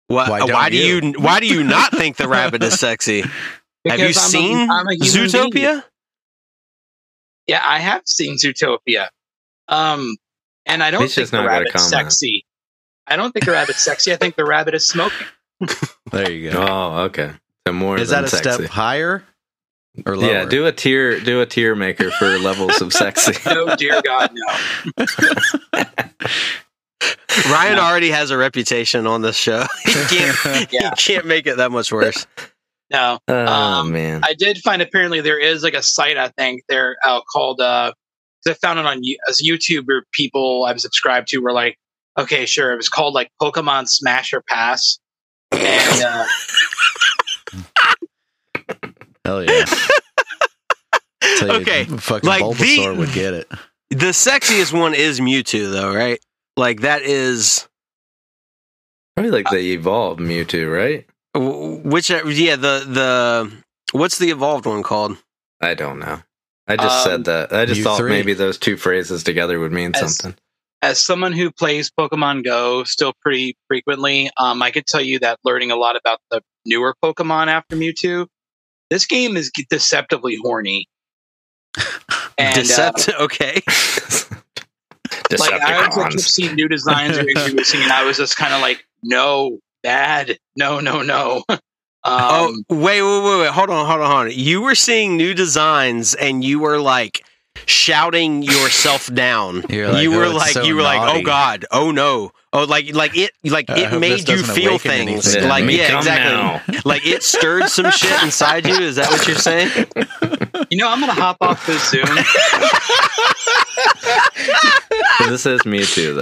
why, Why why, don't you? you? why do you not think the rabbit is sexy? Have you I'm seen I'm a human being. Zootopia? Yeah, I have seen Zootopia. Um, and I don't He's think just the not rabbit's comment. sexy. I don't think the rabbit's sexy. I think the rabbit is smoking. There you go. Oh, okay. So more Is that than a sexy. step higher or lower? Yeah, do a tier. Do a tier maker for levels of sexy. No, dear God, no. Ryan already has a reputation on this show. he can't. Yeah. He can't make it that much worse. No. Oh Um, man. I did find apparently there is like a site I think there uh, called uh 'cause I found it on You- as YouTube where people I'm subscribed to were like, okay, sure, it was called like Pokemon Smash or Pass, and uh, Hell yeah. Okay, fucking like Bulbasaur the- would get it. The sexiest one is Mewtwo, though, right? Like that is Probably like they evolved Mewtwo, right? W- which yeah the the what's the evolved one called? I don't know. I just Um, said that. I just you thought three. maybe those two phrases together would mean As- something. as someone who plays Pokemon Go still pretty frequently, um, I could tell you that learning a lot about the newer Pokemon after Mewtwo, this game is deceptively horny. And uh, okay. like I was like, kept Decepticons. seeing new designs or introducing, and I was just kind of like, no, bad, no, no, no. um, oh wait, wait, wait, wait! Hold on, hold on, hold on. You were seeing new designs, and you were like shouting yourself down. You're like, you "Oh, were it's like, so you were like, oh god, oh no, oh like, like it, like I it made you feel things. anything. Like Me yeah, exactly. now. Like it stirred some shit inside you. Is that what you're saying? you know, I'm gonna hop off this soon. This is Mewtwo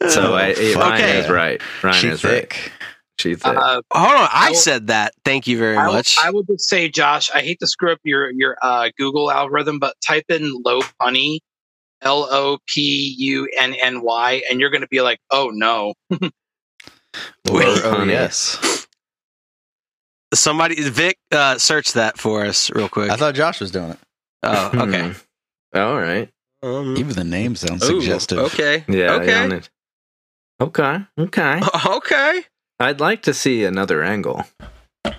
though. So I, eh, Ryan Okay. is right. Ryan She is thick. right. She's thick. Uh, Hold on, I I- said that. Thank you very I, will- much. I will just say, Josh, I hate to screw up your your uh, Google algorithm, but type in low funny L O P U N N Y, and you're going to be like, oh no. Wait, oh, yes. Somebody, Vic, uh, search that for us real quick. I thought Josh was doing it. oh, okay. Hmm. All right. Um, Even the name sounds ooh, suggestive. Okay. Yeah. Okay. yeah, on it. Okay. Okay. Okay. I'd like to see another angle.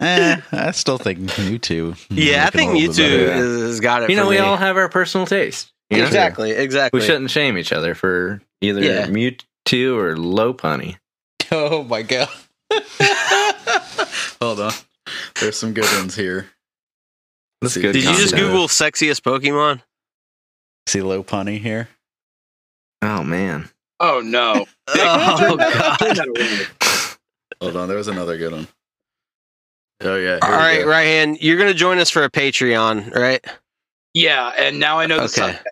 eh, I still think you Mewtwo. Yeah, I think a you little two better. better. has got it. You know, for we me. all have our personal taste. you know? exactly, exactly. We shouldn't shame each other for either Yeah. Mewtwo or Lopunny. Oh my god. Hold on. There's some good ones here. That's See, good. Did you just. Google sexiest Pokemon? See Lopunny here. Oh man. Oh no. Oh Turn that- turn god. Hold on, there was another good one. Oh yeah. All right, here right, go. right hand. You're gonna join us for a Patreon, right? Yeah, and now I know the Okay. subject.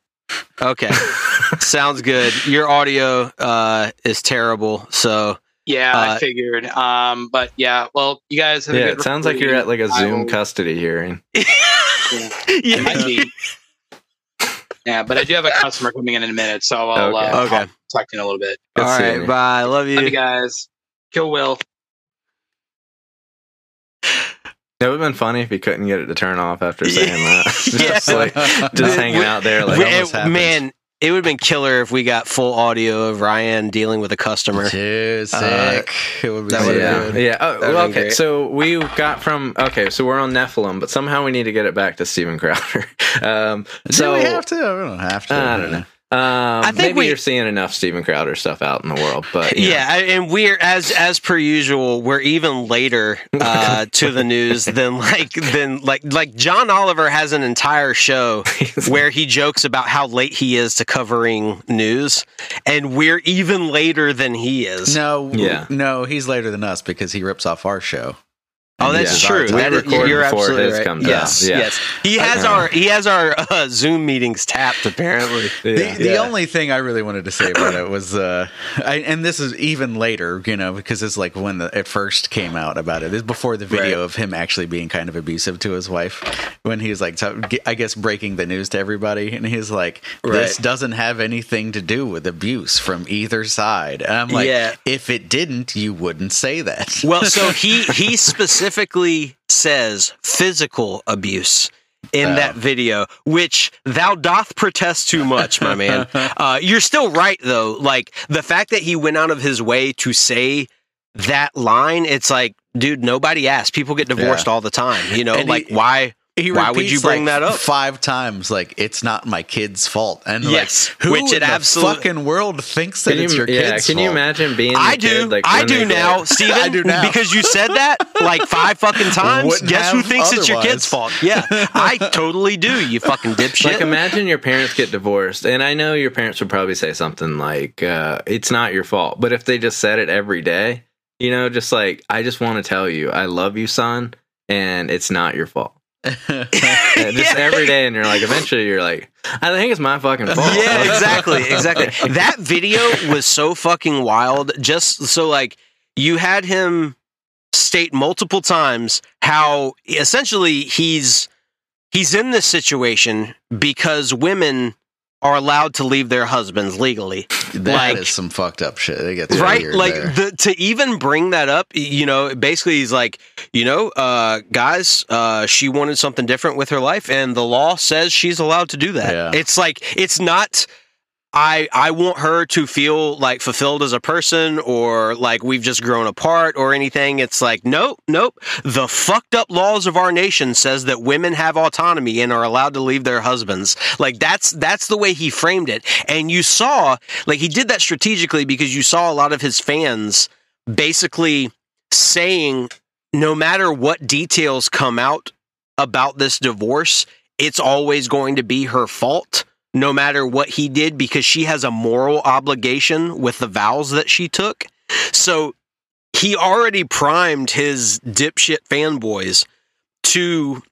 Okay, sounds good. Your audio uh, is terrible, so Yeah, Uh, I figured. Um, but yeah, well, you guys have. a yeah, good it sounds like you're at like a Zoom will- custody hearing. It yeah. Might be. Yeah, but I do have a customer coming in in a minute, so I'll, Okay. uh, Okay. I'll talk to you in a little bit. Good All you. bye. Love you. Love you guys. Kill Will. It would have been funny if he couldn't get it to turn off after saying that. Yeah. just like just hanging out there like We- almost it- man, it would have been killer if we got full audio of Ryan dealing with a customer. Dude, sick. Uh, it would be that so yeah, good. yeah. Oh, well, okay. great. So we got from okay. So we're on Nephilim, but somehow we need to get it back to Steven Crowder. Um, Do so we have to? We don't have to. I don't know. Um, think maybe we- you're seeing enough Steven Crowder stuff out in the world, but you know. Yeah, and we're as as per usual, we're even later uh, to the news than like than like like John Oliver has an entire show where he jokes about how late he is to covering news, and we're even later than he is. No, Yeah. no, he's later than us because he rips off our show. Oh, that's Yeah. true. We That is- you're before absolutely right. comes yes, out. Yeah. yes. He has our he has our uh, Zoom meetings tapped. Apparently, Yeah. The, the Yeah. only thing I really wanted to say about it was, uh, I, and this is even later, you know, because it's like when the, it first came out about it. It's before the video Right. of him actually being kind of abusive to his wife when he was like, t- I guess, breaking the news to everybody. And he's like, this Right. doesn't have anything to do with abuse from either side. And I'm like, Yeah. if it didn't, you wouldn't say that. Well, so he he specifically says physical abuse in Oh. that video, which thou doth protest too much, my man. Uh, you're still right though. Like the fact that he went out of his way to say that line, it's like, dude, nobody asked. People get divorced all the time. You know, And he- like why? He Why would you bring like, that up? five times? Like it's not my kid's fault, and Yes, like who which in it the absolute- fucking world thinks that Can it's your yeah, kid's can you fault? imagine being? I do. Kid, like, I do now, get- Steven. I do now. Because you said that like five fucking times. Wouldn't Guess who have thinks it's your kid's fault? Yeah, I totally do. You fucking dipshit. Like, imagine your parents get divorced, and I know your parents would probably say something like, uh, "It's not your fault," but if they just said it every day, you know, just like, "I just want to tell you, I love you, son, and it's not your fault." And just Yeah. every day, and you're like, eventually, you're like, "I think it's my fucking fault." yeah, exactly, exactly. That video was so fucking wild. Just so like you had him state multiple times how essentially he's he's in this situation because women are allowed to leave their husbands legally. That is Like- some fucked up shit. It gets right like the to even bring that up you know basically he's like you know uh guys uh she wanted something different with her life and the law says she's allowed to do that Yeah. it's like it's not I I want her to feel like fulfilled as a person or like we've just grown apart or anything. It's like nope, nope. The fucked up laws of our nation says that women have autonomy and are allowed to leave their husbands. Like that's that's the way he framed it. And you saw like he did that strategically because you saw a lot of his fans basically saying no matter what details come out about this divorce, it's always going to be her fault no matter what he did because she has a moral obligation with the vows that she took. So he already primed his dipshit fanboys to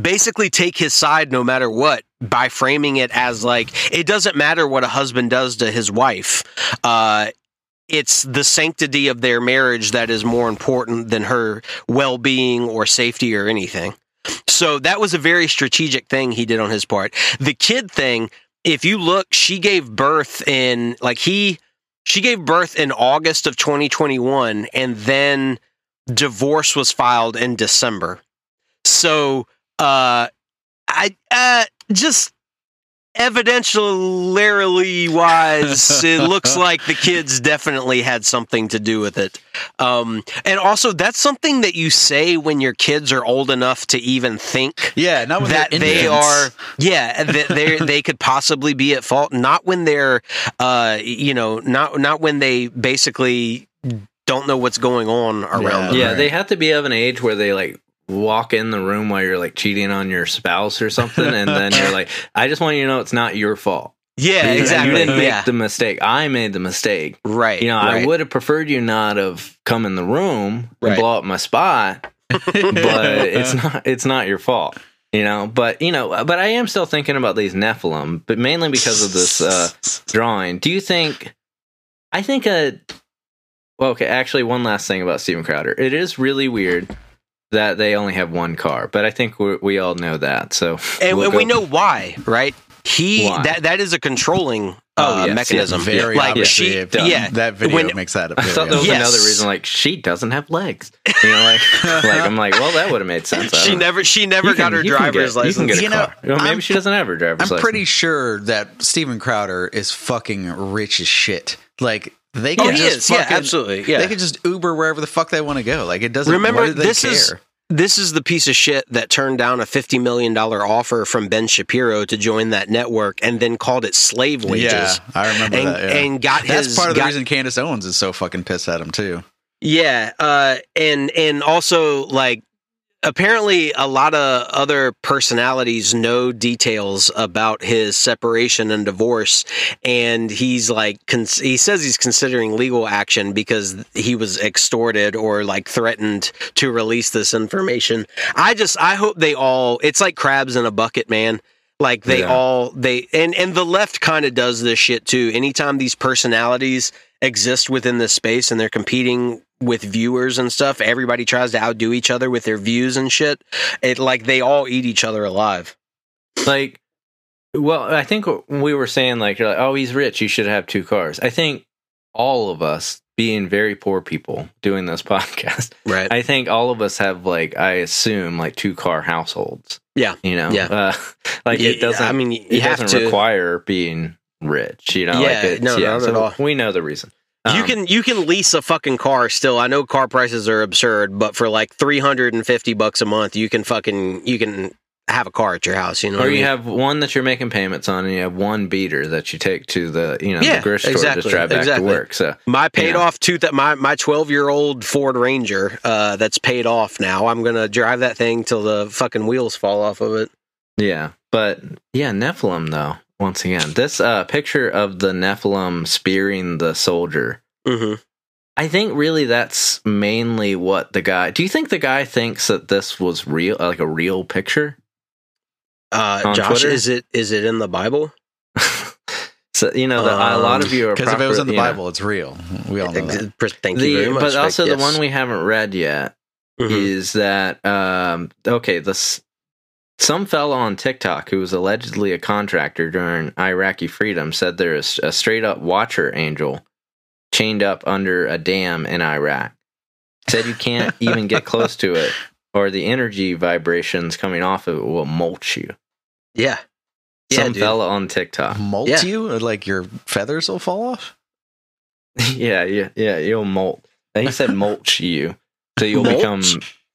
basically take his side no matter what by framing it as like it doesn't matter what a husband does to his wife. Uh it's the sanctity of their marriage that is more important than her well-being or safety or anything. So that was a very strategic thing he did on his part. The kid thing, if you look, she gave birth in like he she gave birth in August of 2021 and then divorce was filed in December. So uh I uh just evidentially wise it looks like the kids definitely had something to do with it um, and also that's something that you say when your kids are old enough to even think Yeah, not when that they're are yeah that they they could possibly be at fault not when they're uh you know not not when they basically don't know what's going on around Yeah. them yeah, right. they have to be of an age where they like walk in the room while you're like cheating on your spouse or something, and then you're like, I just want you to know it's not your fault. yeah You- exactly You didn't make yeah the mistake. I made the mistake. right You know, right. I would have preferred you not have come in the room and blow up my spot, but it's not it's not your fault. You know, but you know, but I am still thinking about these Nephilim, but mainly because of this uh, drawing. Do you think? I think a. Well, okay. Actually, one last thing about Steven Crowder. It is really weird that they only have one car, but I think we we all know that. So, and, we'll and we know why, right? He Why? that that is a controlling Oh, uh, yes, mechanism. yes, very like obviously. she, it- yeah. that video When- makes that. I thought there was Yes. another reason, like she doesn't have legs. You know, like, like I'm like, well, that would have made sense. She know. never she never You got can- her you can driver's get- You can license. get a You know, car. Well, maybe I'm- she doesn't have her driver's I'm license. pretty sure that Steven Crowder is fucking rich as shit. Like they oh, can he just is. Yeah, absolutely. Yeah. They can just Uber wherever the fuck they want to go. Like it doesn't. Matter. Remember, do this care? is this is the piece of shit that turned down a fifty million dollar offer from Ben Shapiro to join that network, and then called it slave wages. Yeah, I remember and, that. Yeah. and got That's his part of the got- reason Candace Owens is so fucking pissed at him too. Yeah, uh, and and also like apparently a lot of other personalities know details about his separation and divorce, and he's like cons- he says he's considering legal action because he was extorted or like threatened to release this information. I just I hope they all it's like crabs in a bucket, man. Like they Yeah. all they and and the left kind of does this shit too. Anytime these personalities exist within this space and they're competing with viewers and stuff, everybody tries to outdo each other with their views and shit. It like they all eat each other alive. like well i think we were saying like, you're like oh he's rich you should have two cars i think all of us being very poor people doing this podcast Right. i think all of us have like i assume like two car households Yeah. you know Yeah. uh, like Yeah, it doesn't I mean, you it have doesn't to. require being rich you know Yeah, like it's, no, yeah not so at all. we know the reason you Um, can you can lease a fucking car still. I know car prices are absurd, but for like 350 bucks a month, you can fucking you can have a car at your house, you know. or you mean? have one that you're making payments on, and you have one beater that you take to the you know Yeah, the grocery store exactly, to drive back exactly. to work. So My paid Yeah. off two that my my twelve year old Ford Ranger uh, that's paid off now. I'm gonna drive that thing till the fucking wheels fall off of it. yeah, but yeah, Nephilim though. Once again, this uh, picture of the Nephilim spearing the soldier. hmm I think really that's mainly what the guy. Do you think the guy thinks that this was real, like a real picture? Uh, Josh, Twitter? is it is it in the Bible? so you know, the, a lot of you are Because if it was in the proper- you know, Bible, it's real. We all know that. Thank you the- very much. but also Vic, the yes. one we haven't read yet Mhm. is that um okay this some fellow on TikTok who was allegedly a contractor during Iraqi freedom said there is a straight up watcher angel chained up under a dam in Iraq. Said you can't even get close to it or the energy vibrations coming off of it will mulch you. yeah, yeah, Some dude. fella on TikTok. Molt Yeah. you? Like your feathers will fall off? yeah, yeah, yeah, you'll molt. And he said mulch you. So you'll Mulch? become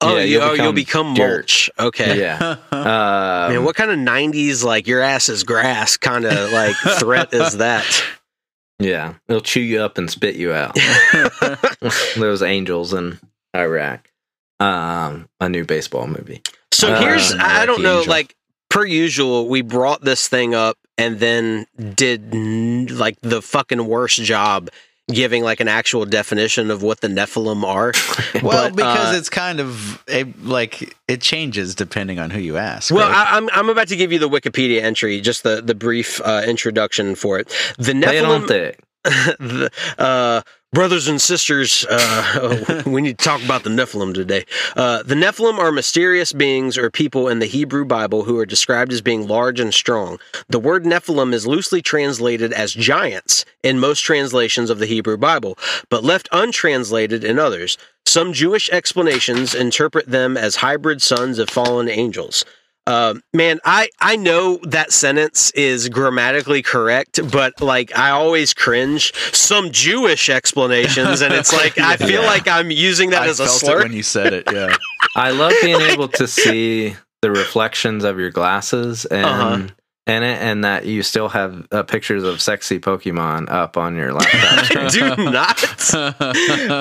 Oh, yeah, you, oh, you'll become dirt. mulch. Okay. Yeah. Um, Man, what kind of '90s like your ass is grass kind of like threat is that? Yeah, they'll chew you up and spit you out. Those angels in Iraq. Um, a new baseball movie. So Uh, here's I don't know Angel. like per usual we brought this thing up and then did n- like the fucking worst job giving like an actual definition of what the Nephilim are. well, But, because uh, it's kind of a, like it changes depending on who you ask. Well, right? I, I'm I'm about to give you the Wikipedia entry, just the the brief uh, introduction for it. The Play it on Nephilim. thick. the, uh, brothers and sisters, uh, we need to talk about the Nephilim today. Uh, the Nephilim are mysterious beings or people in the Hebrew Bible who are described as being large and strong. The word Nephilim is loosely translated as giants in most translations of the Hebrew Bible, but left untranslated in others. Some Jewish explanations interpret them as hybrid sons of fallen angels. Uh, man, I I know that sentence is grammatically correct, but like I always cringe some Jewish explanations, and it's like I feel Yeah. like I'm using that I as a felt slur. it when you said it. Yeah. I love being able to see the reflections of your glasses and Uh-huh. and it, and that you still have uh, pictures of sexy Pokemon up on your laptop I do not.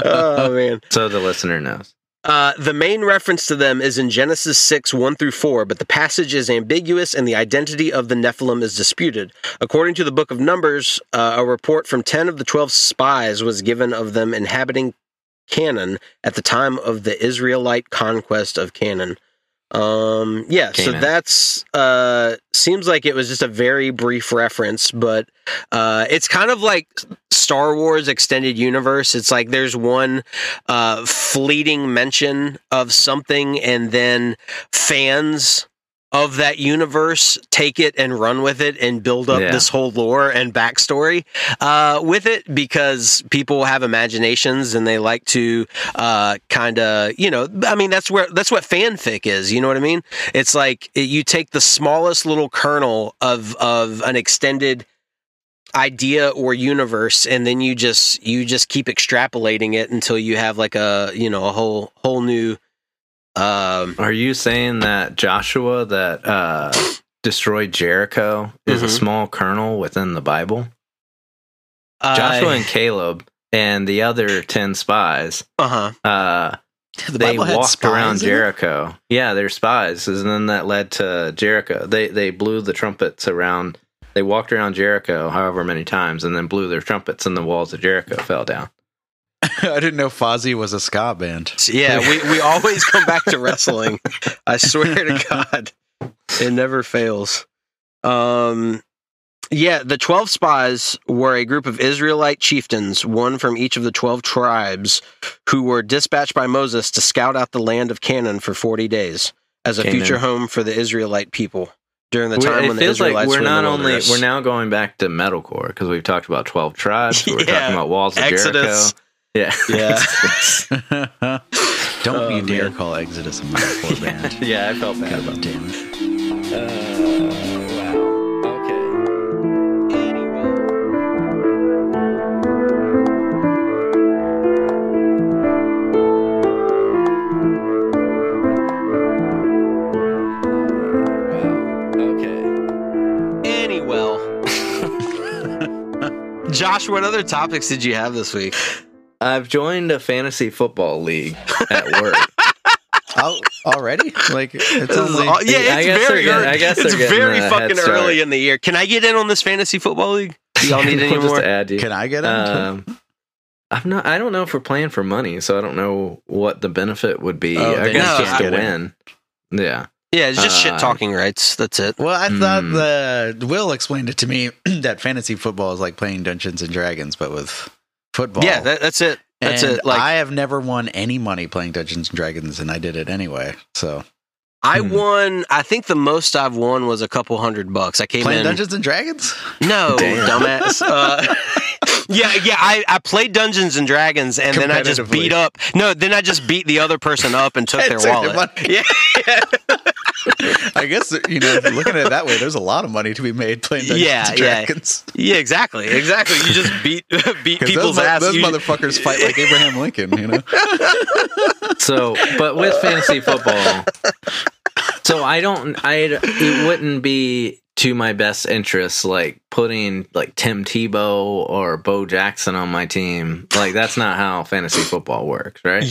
oh man. so the listener knows. Uh, the main reference to them is in Genesis 6, 1 through 4, but the passage is ambiguous and the identity of the Nephilim is disputed. According to the book of Numbers, uh, a report from 10 of the 12 spies was given of them inhabiting Canaan at the time of the Israelite conquest of Canaan. Um, yeah, so Canaan. that's uh seems like it was just a very brief reference, but uh it's kind of like Star Wars extended universe. It's like there's one uh fleeting mention of something and then fans of that universe take it and run with it and build up Yeah. this whole lore and backstory uh, with it because people have imaginations and they like to uh, kind of you know I mean that's where that's what fanfic is you know what I mean it's like it- you take the smallest little kernel of of an extended idea or universe and then you just you just keep extrapolating it until you have like a you know a whole whole new um Are you saying that Joshua that uh, destroyed Jericho is a Mhm. small kernel within the Bible? Joshua uh, and Caleb and the other ten spies. uh-huh Uh, The they Bible walked around? Jericho. Yeah, they're spies, and then that led to Jericho. They they blew the trumpets around. They walked around Jericho however many times, and then blew their trumpets, and the walls of Jericho fell down. I didn't know Fozzy was a ska band. Yeah, we, we always come back to wrestling. I swear to God, it never fails. Um, yeah, the 12 spies were a group of Israelite chieftains, one from each of the 12 tribes, who were dispatched by Moses to scout out the land of Canaan for 40 days as a Canaan. future home for the Israelite people during the time it when the feels like Israelites we're were not the only we're now going back to metalcore because we've talked about twelve tribes. We're talking about walls of Exodus. Jericho. Yeah, Yeah. Don't Oh, you dare man. call Exodus a metalcore band. yeah. I felt bad God about damn it. Uh, wow. Okay. Anyway. Josh, what other topics did you have this week? I've joined a fantasy football league at work. Oh, already? Like it's only Oh, yeah, I it's guess very they're getting- early. I guess it's they're very fucking early in the year. Can I get in on this fantasy football league? Do y'all need any more? add you. Can I get into? Um, I'm not. I don't know if we're playing for money, so I don't know what the benefit would be. Oh, I guess can't just to get win. Yeah. Yeah, it's just Uh, shit talking rights. That's it. well, I thought Hmm. the Will explained it to me that fantasy football is like playing Dungeons and Dragons, but with football. Yeah, that, that's it. That's and it. Like I I, have never won any money playing Dungeons and Dragons, and I did it anyway. So Hmm. won. I think the most I've won was a couple hundred bucks. I came playing in. Dungeons and Dragons. No, Damn. dumbass. Uh, yeah, yeah. I, I played Dungeons and Dragons, and then I just beat up. No, then I just beat the other person up and took And their took wallet. money. Yeah, I guess you know, if you're looking at it that way, there's a lot of money to be made playing Dungeons Yeah, and. Dragons. yeah, exactly, exactly. You just beat beat 'Cause people's those, ass. those You- motherfuckers fight like Abraham Lincoln, you know. So, but with fantasy football, so I don't. I it wouldn't be to my best interests, like putting like Tim Tebow or Bo Jackson on my team. Like that's not how fantasy football works, right?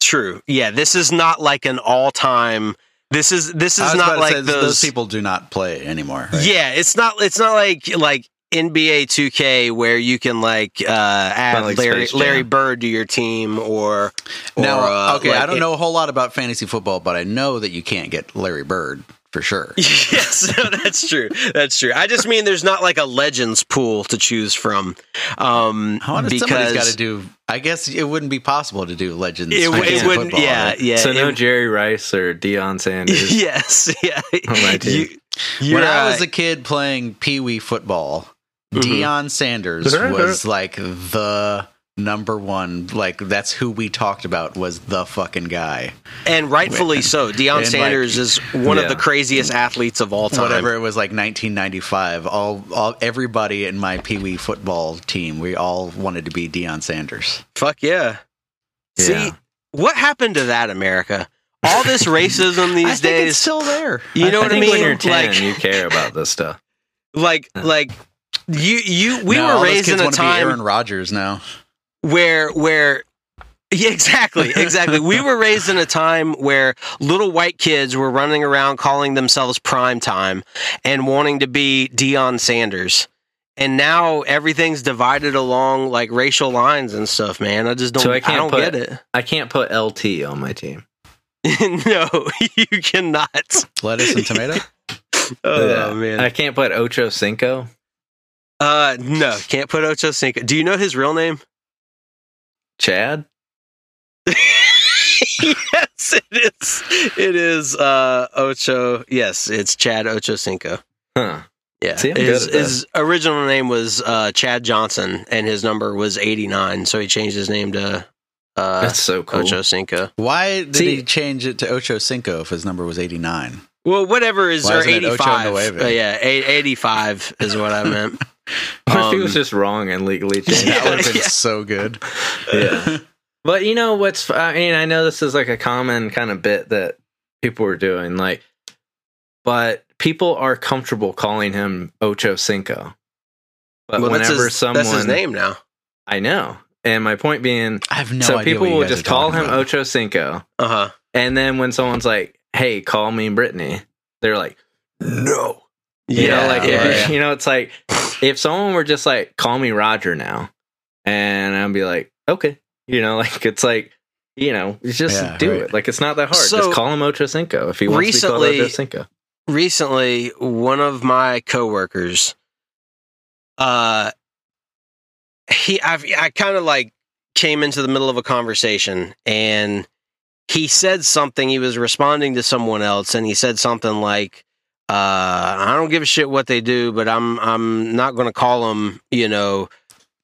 True. Yeah, this is not like an all-time. This is this I is was not about to like say, those, those people do not play anymore. right? Yeah, it's not. It's not like like NBA 2K where you can like uh, add like Larry Larry Bird to your team or. or Now, uh, okay, like I don't it- know a whole lot about fantasy football, but I know that you can't get Larry Bird for sure. yes, no, that's true. That's true. I just mean there's not like a legends pool to choose from. Um, I because somebody's got to do. I guess it wouldn't be possible to do legends. it, fantasy it wouldn't. football, Yeah, right? yeah. so no Jerry Rice or Deion Sanders. yes, yeah. On my team. You, you're, when I was a kid playing Pee Wee football, Mhm. Deion Sanders was like the number one. Like that's who we talked about was the fucking guy. and rightfully so. Deion And, Sanders is one of the craziest athletes of all time. Whatever it was like 1995. All, all everybody in my Pee Wee football team, we all wanted to be Deion Sanders. Fuck yeah. See, what happened to that, America? All this racism I these think days. it's still there. You know I what I think mean? When you're 10, Like- you care about this stuff. like, like you, you. We No, were raised in a wanna be Aaron time Rodgers now. Where, where. Yeah, exactly, exactly. we were raised in a time where little white kids were running around calling themselves prime time and wanting to be Deion Sanders. And now everything's divided along like racial lines and stuff, man. I just don't So I I, can't don't put- get it. I can't put LT on my team. no, you cannot. Lettuce and tomato. Oh Yeah. man. I can't put Ocho Cinco. Uh, no, can't put Ocho Cinco. Do you know his real name? Chad. yes, it is. It is uh, Ocho. Yes, it's Chad Ocho Cinco. Huh. Yeah, See, his, his original name was uh, Chad Johnson, and his number was eighty nine. So he changed his name to uh, That's so cool. Ocho Cinco. Why did See- he change it to Ocho Cinco if his number was 89? Well, whatever is Why or isn't it Ocho eighty five. Uh, yeah, eighty five is what I meant. What if he was Um, just wrong and legally changed? Yeah, That would have been yeah. so good. yeah. But you know what's? I mean, I know this is like a common kind of bit that people were doing, like, but people are comfortable calling him Ocho Cinco. But well, that's whenever his, someone, that's his name now. I know, and my point being, I have no so idea. people will just call him about. Ocho Cinco, Uh huh. and then when someone's like, "Hey, call me Brittany," they're like, "No." You know, like if yeah, you- yeah. you know, it's like if someone were just like, "Call me Roger now," and I'd be like, "Okay," you know, like it's like, you know, just Yeah, do right. it. Like it's not that hard. So, just call him Ocho Cinco if he wants to be recently- called Ocho Cinco. recently one of my coworkers uh he I've, i kind of like came into the middle of a conversation and he said something he was responding to someone else and he said something like uh i don't give a shit what they do but i'm i'm not going to call them you know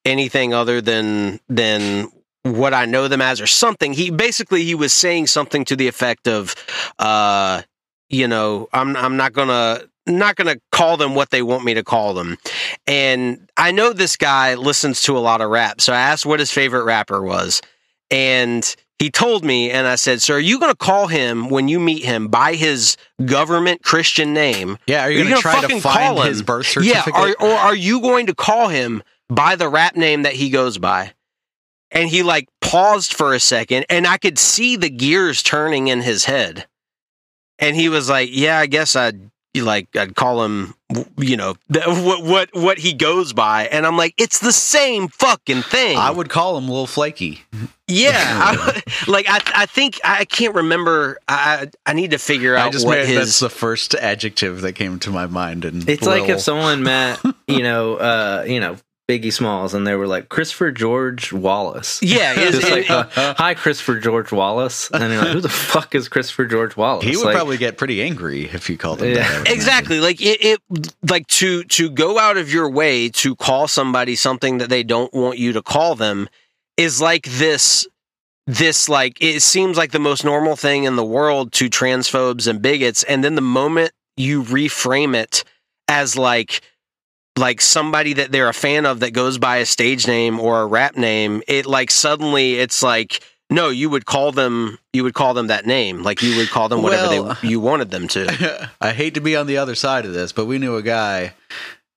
anything other than than what i know them as or something. He basically he was saying something to the effect of uh you know i'm i'm not to not to call them what they want me to call them and i know this guy listens to a lot of rap so i asked what his favorite rapper was. And he told me and i said "Sir, are you going to call him when you meet him by his government christian name? Yeah, are you you going to try to find his birth yeah certificate? are, or are you going to call him by the rap name that he goes by? And he like paused for a second and i could see the gears turning in his head. And he was like yeah i guess i'd like i'd call him you know th- what what what he goes by and i'm like it's the same fucking thing I would call him a little Flaky. yeah I, like i i think i can't remember i i need to figure out I just what made his that's the first adjective that came to my mind. And It's like if someone met, you know, uh, you know, Biggie Smalls, and they were like Christopher George Wallace. yeah it's- Just like, uh, hi, Christopher George Wallace, and you're like, who the fuck is Christopher George Wallace? he would Like, probably get pretty angry if you called him Yeah. that. I would exactly like it, it like to to go out of your way to call somebody something that they don't want you to call them is like this this like it seems like the most normal thing in the world to transphobes and bigots and then the moment you reframe it as like like somebody that they're a fan of that goes by a stage name or a rap name it like suddenly it's like no you would call them you would call them that name like you would call them whatever Well- they you wanted them to. I hate to be on the other side of this, but we knew a guy.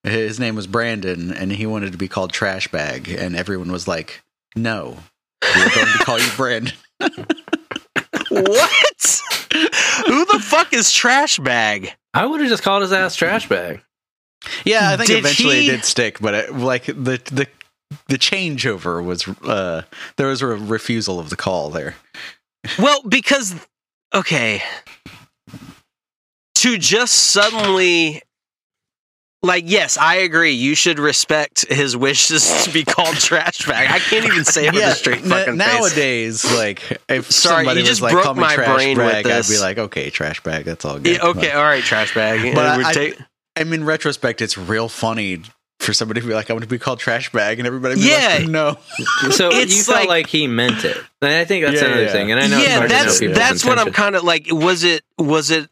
His name was Brandon, and he wanted to be called Trash Bag, and everyone was like, "No, we're going to call you Brandon." What? Who the fuck is Trash Bag? I would have just called his ass trash bag. Yeah, I think Did eventually he- it did stick, but it, like the the the changeover was uh there was a refusal of the call there. Well, because okay. to just suddenly like yes i agree you should respect his wishes to be called trash bag i can't even say it with a straight n- fucking face nowadays, like if Sorry, somebody you was just like, call me my trash bag, I'd be like, okay, trash bag, that's all good. Yeah, okay all right trash bag But I- take- I mean, in retrospect, it's real funny for somebody to be like, I want to be called trash bag, and everybody be Yeah. like, no. So It's you felt like- like, he meant it, and I think that's Yeah, another yeah. thing. And I know yeah hard to know that's that's what i'm kind of like was it was it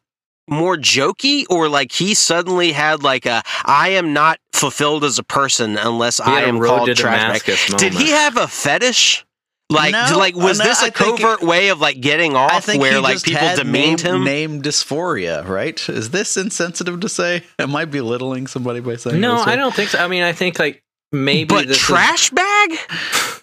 more jokey or like he suddenly had like a i am not fulfilled as a person unless He i am called trash bag did he have a fetish like No, like was no, this a I think covert way of like getting I off think where like people demeaned name, him name dysphoria, right? Is this insensitive to say? Am I belittling somebody by saying No, this? I don't think so. I mean, I think like maybe but this is- trash bag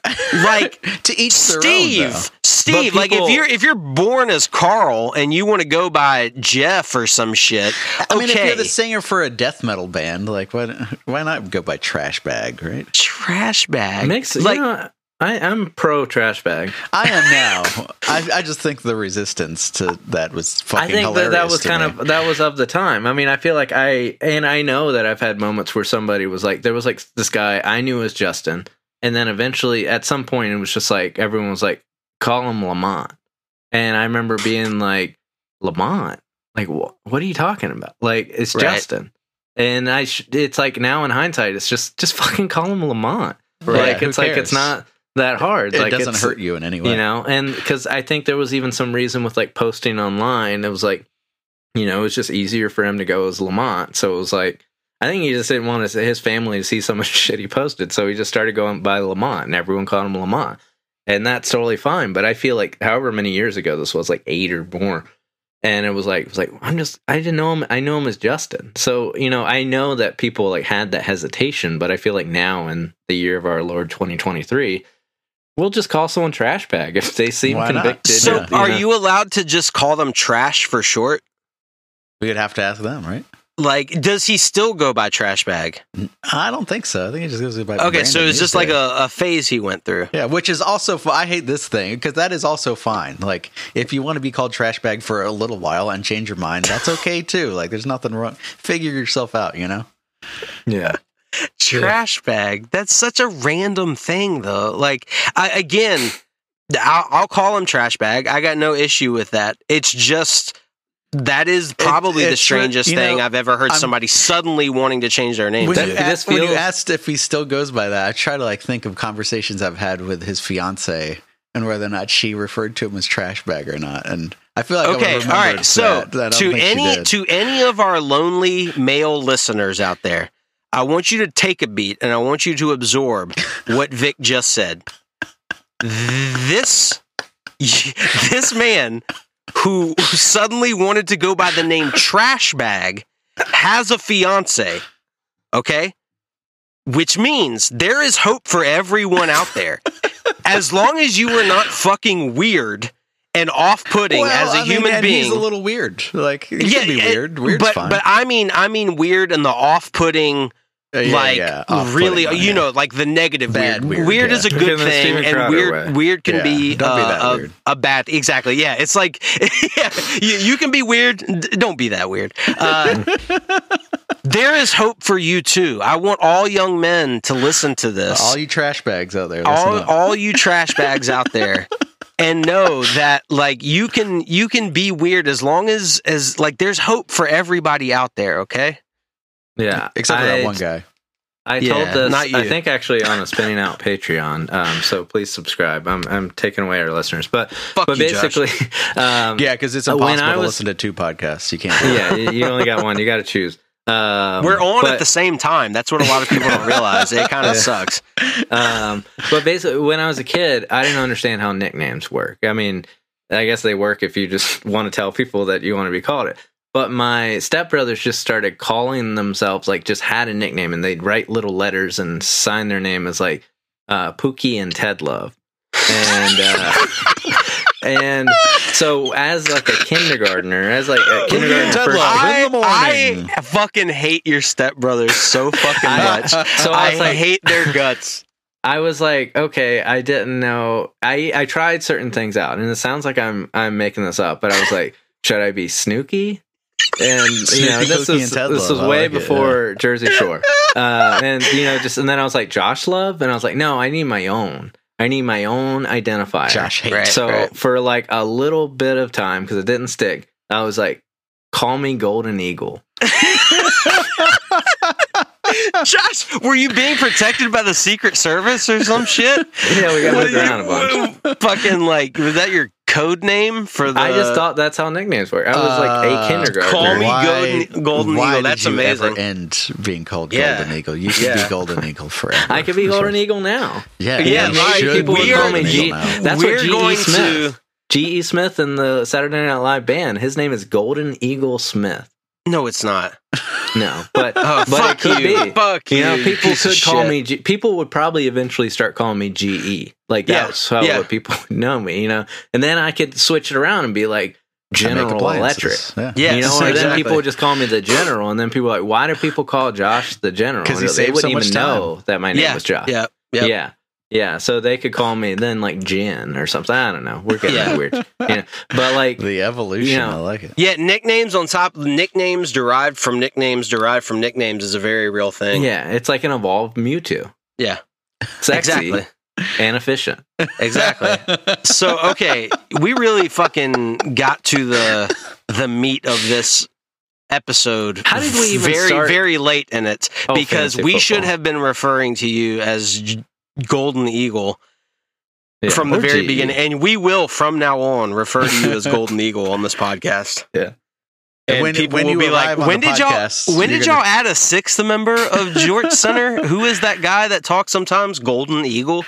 like to each their Steve, own. Steve, But like if you're if you're born as Carl and you want to go by Jeff or some shit, okay. I mean, if you're the singer for a death metal band, like why why not go by trash bag, right? trash bag. Makes like you know, I, I'm pro trash bag. I am now. I, I just think the resistance to that was fucking I think that that was kind me. of that was of the time. I mean, I feel like I and I know that I've had moments where somebody was like, there was like this guy I knew as Justin, and then eventually at some point it was just like everyone was like, call him Lamont, and I remember being like, Lamont, like what? What are you talking about? Like it's Right. Justin, and I sh- it's like now in hindsight, it's just just fucking call him Lamont. Right, Like who it's like it's not that hard. It like doesn't hurt you in any way. you know and because i think there was even some reason with like posting online it was like you know it was just easier for him to go as lamont. So it was like i think he just didn't want his, his family to see so much shit he posted. So he just started going by lamont and everyone called him lamont. And that's totally fine but i feel like however many years ago this was like eight or more. And it was like it was like i'm just i didn't know him i know him as justin. So you know i know that people like had that hesitation but i feel like now in the year of our lord 2023 we'll just call someone trash bag if they seem Why not? convicted so Yeah. are know. you allowed to just call them trash for short? We would have to ask them, right? Like, does he still go by trash bag? I don't think so. I think it just goes by. Okay, so it's just these like a, a phase he went through. Yeah, which is also fi- I hate this thing because that is also fine. Like if you want to be called trash bag for a little while and change your mind, that's okay too. Like there's nothing wrong. Figure yourself out, you know. yeah Trash bag. That's such a random thing, though. Like, I, again, I'll, I'll call him trash bag. I got no issue with that. It's just that is probably the strangest You thing know, I've ever heard I'm- somebody suddenly wanting to change their name. When, to. you, It a- just when you asked if he still goes by that, I try to like think of conversations I've had with his fiance and whether or not she referred to him as trash bag or not. And I feel like I okay, would all remember right. So that, that I to any to any of our lonely male listeners out there, I want you to take a beat and I want you to absorb what Vic just said. This this man who suddenly wanted to go by the name Trash Bag has a fiance. Okay? Which means there is hope for everyone out there. As long as you are not fucking weird and off-putting Well, as a I mean, human being. he's a little weird. Like he can be weird. Weird's but fine. but I mean I mean weird and the off-putting yeah, like yeah, off-putting really one, you yeah. know like the negative Bad weird. weird, is a good In thing and weird way. weird can Yeah, be, don't be uh, a, weird. a bad exactly yeah it's like yeah, you, you can be weird don't be that weird uh, there is hope for you too I want all young men to listen to this all you trash bags out there. all, up. all you trash bags out there and know that like you can you can be weird as long as as like there's hope for everybody out there okay yeah except for I- that one guy. I Yeah, told this. not you. I think actually on a spinning out Patreon. Um, so please subscribe. I'm I'm taking away our listeners, but fuck but you Josh. basically, um, Yeah, because it's uh, when impossible I to listen to two podcasts. You can't. yeah, you you only got one. You got to choose. Um, we're on but, at the same time that's what a lot of people don't realize it kind of Yeah. sucks um, but basically, when I was a kid, I didn't understand how nicknames work. I mean, I guess they work if you just want to tell people that you want to be called it. But my stepbrothers just started calling themselves like just had a nickname, and they'd write little letters and sign their name as like uh, Pookie and Ted Love, and uh, and so as like a kindergartner, as like a kindergarten Ted first I, in the morning. I fucking hate your stepbrothers so fucking I- much so I I was like, hate their guts I was like, okay, I didn't know. I I tried certain things out, and it sounds like I'm I'm making this up, but I was like, should I be Snooky? And you know this was this was way like it, before Jersey Shore, uh, and you know just and then I was like Josh Love, and I was like, no, I need my own. I need my own identifier. Josh Haight. Right. So for like a little bit of time, because it didn't stick, I was like, call me Golden Eagle. Josh, were you being protected by the Secret Service or some shit? Yeah, we got What moved around a bunch. Fucking like, was that your code name for the? I just thought that's how nicknames work. I was like Uh, a kindergartner. call me Golden- Golden why Eagle. did That's you amazing. Ever end being called Yeah. Golden Eagle. You should Yeah. be Golden Eagle forever. I could be For Golden sure. Eagle now. Yeah, Yeah, you right. should People be would We call are- me Golden G. Eagle now. That's We're what G.E. going Smith. to. G.E. Smith in the Saturday Night Live band. His name is Golden Eagle Smith. No, it's not. No, but Oh, but fuck it could you. be. Fuck You you know, people could call shit. me. G- people would probably eventually start calling me GE. Like Yeah, that's how yeah. people would know me. You know, and then I could switch it around and be like General Electric. appliances. Yeah. Yes, you know, or then people would just call me the General, and then people were like, "Why do people call Josh the General? Because they so wouldn't much even time. know that my name yeah, was Josh. Yeah, yeah. Yeah. Yeah. So they could call me then like Jen or something. I don't know. We're getting Yeah. weird. Yeah. But like The evolution, Yeah. I like it. Yeah, nicknames on top nicknames derived from nicknames derived from nicknames is a very real thing. yeah, it's like an evolved Mewtwo. Yeah. Sexy Exactly. and efficient. Exactly. so okay, we really fucking got to the the meat of this episode. How did we even very start- very late in it Oh, because fantasy we should have been referring to you as J- Golden Eagle Yeah. from the very GE. beginning, and we will from now on refer to you as Golden Eagle on this podcast. Yeah. And When- people when will you be like, "When did podcast, y'all? When did gonna- y'all add a sixth member of Jorts Center? Who is that guy that talks sometimes? Golden Eagle.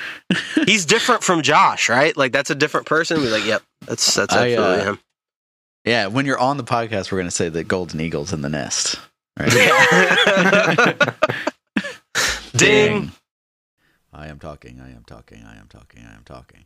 He's different from Josh, right? Like that's a different person. We're like, yep, that's that's I, uh, him. Yeah, when you're on the podcast, we're going to say that Golden Eagle's in the nest. Right? Ding. I am talking, I am talking, I am talking, I am talking.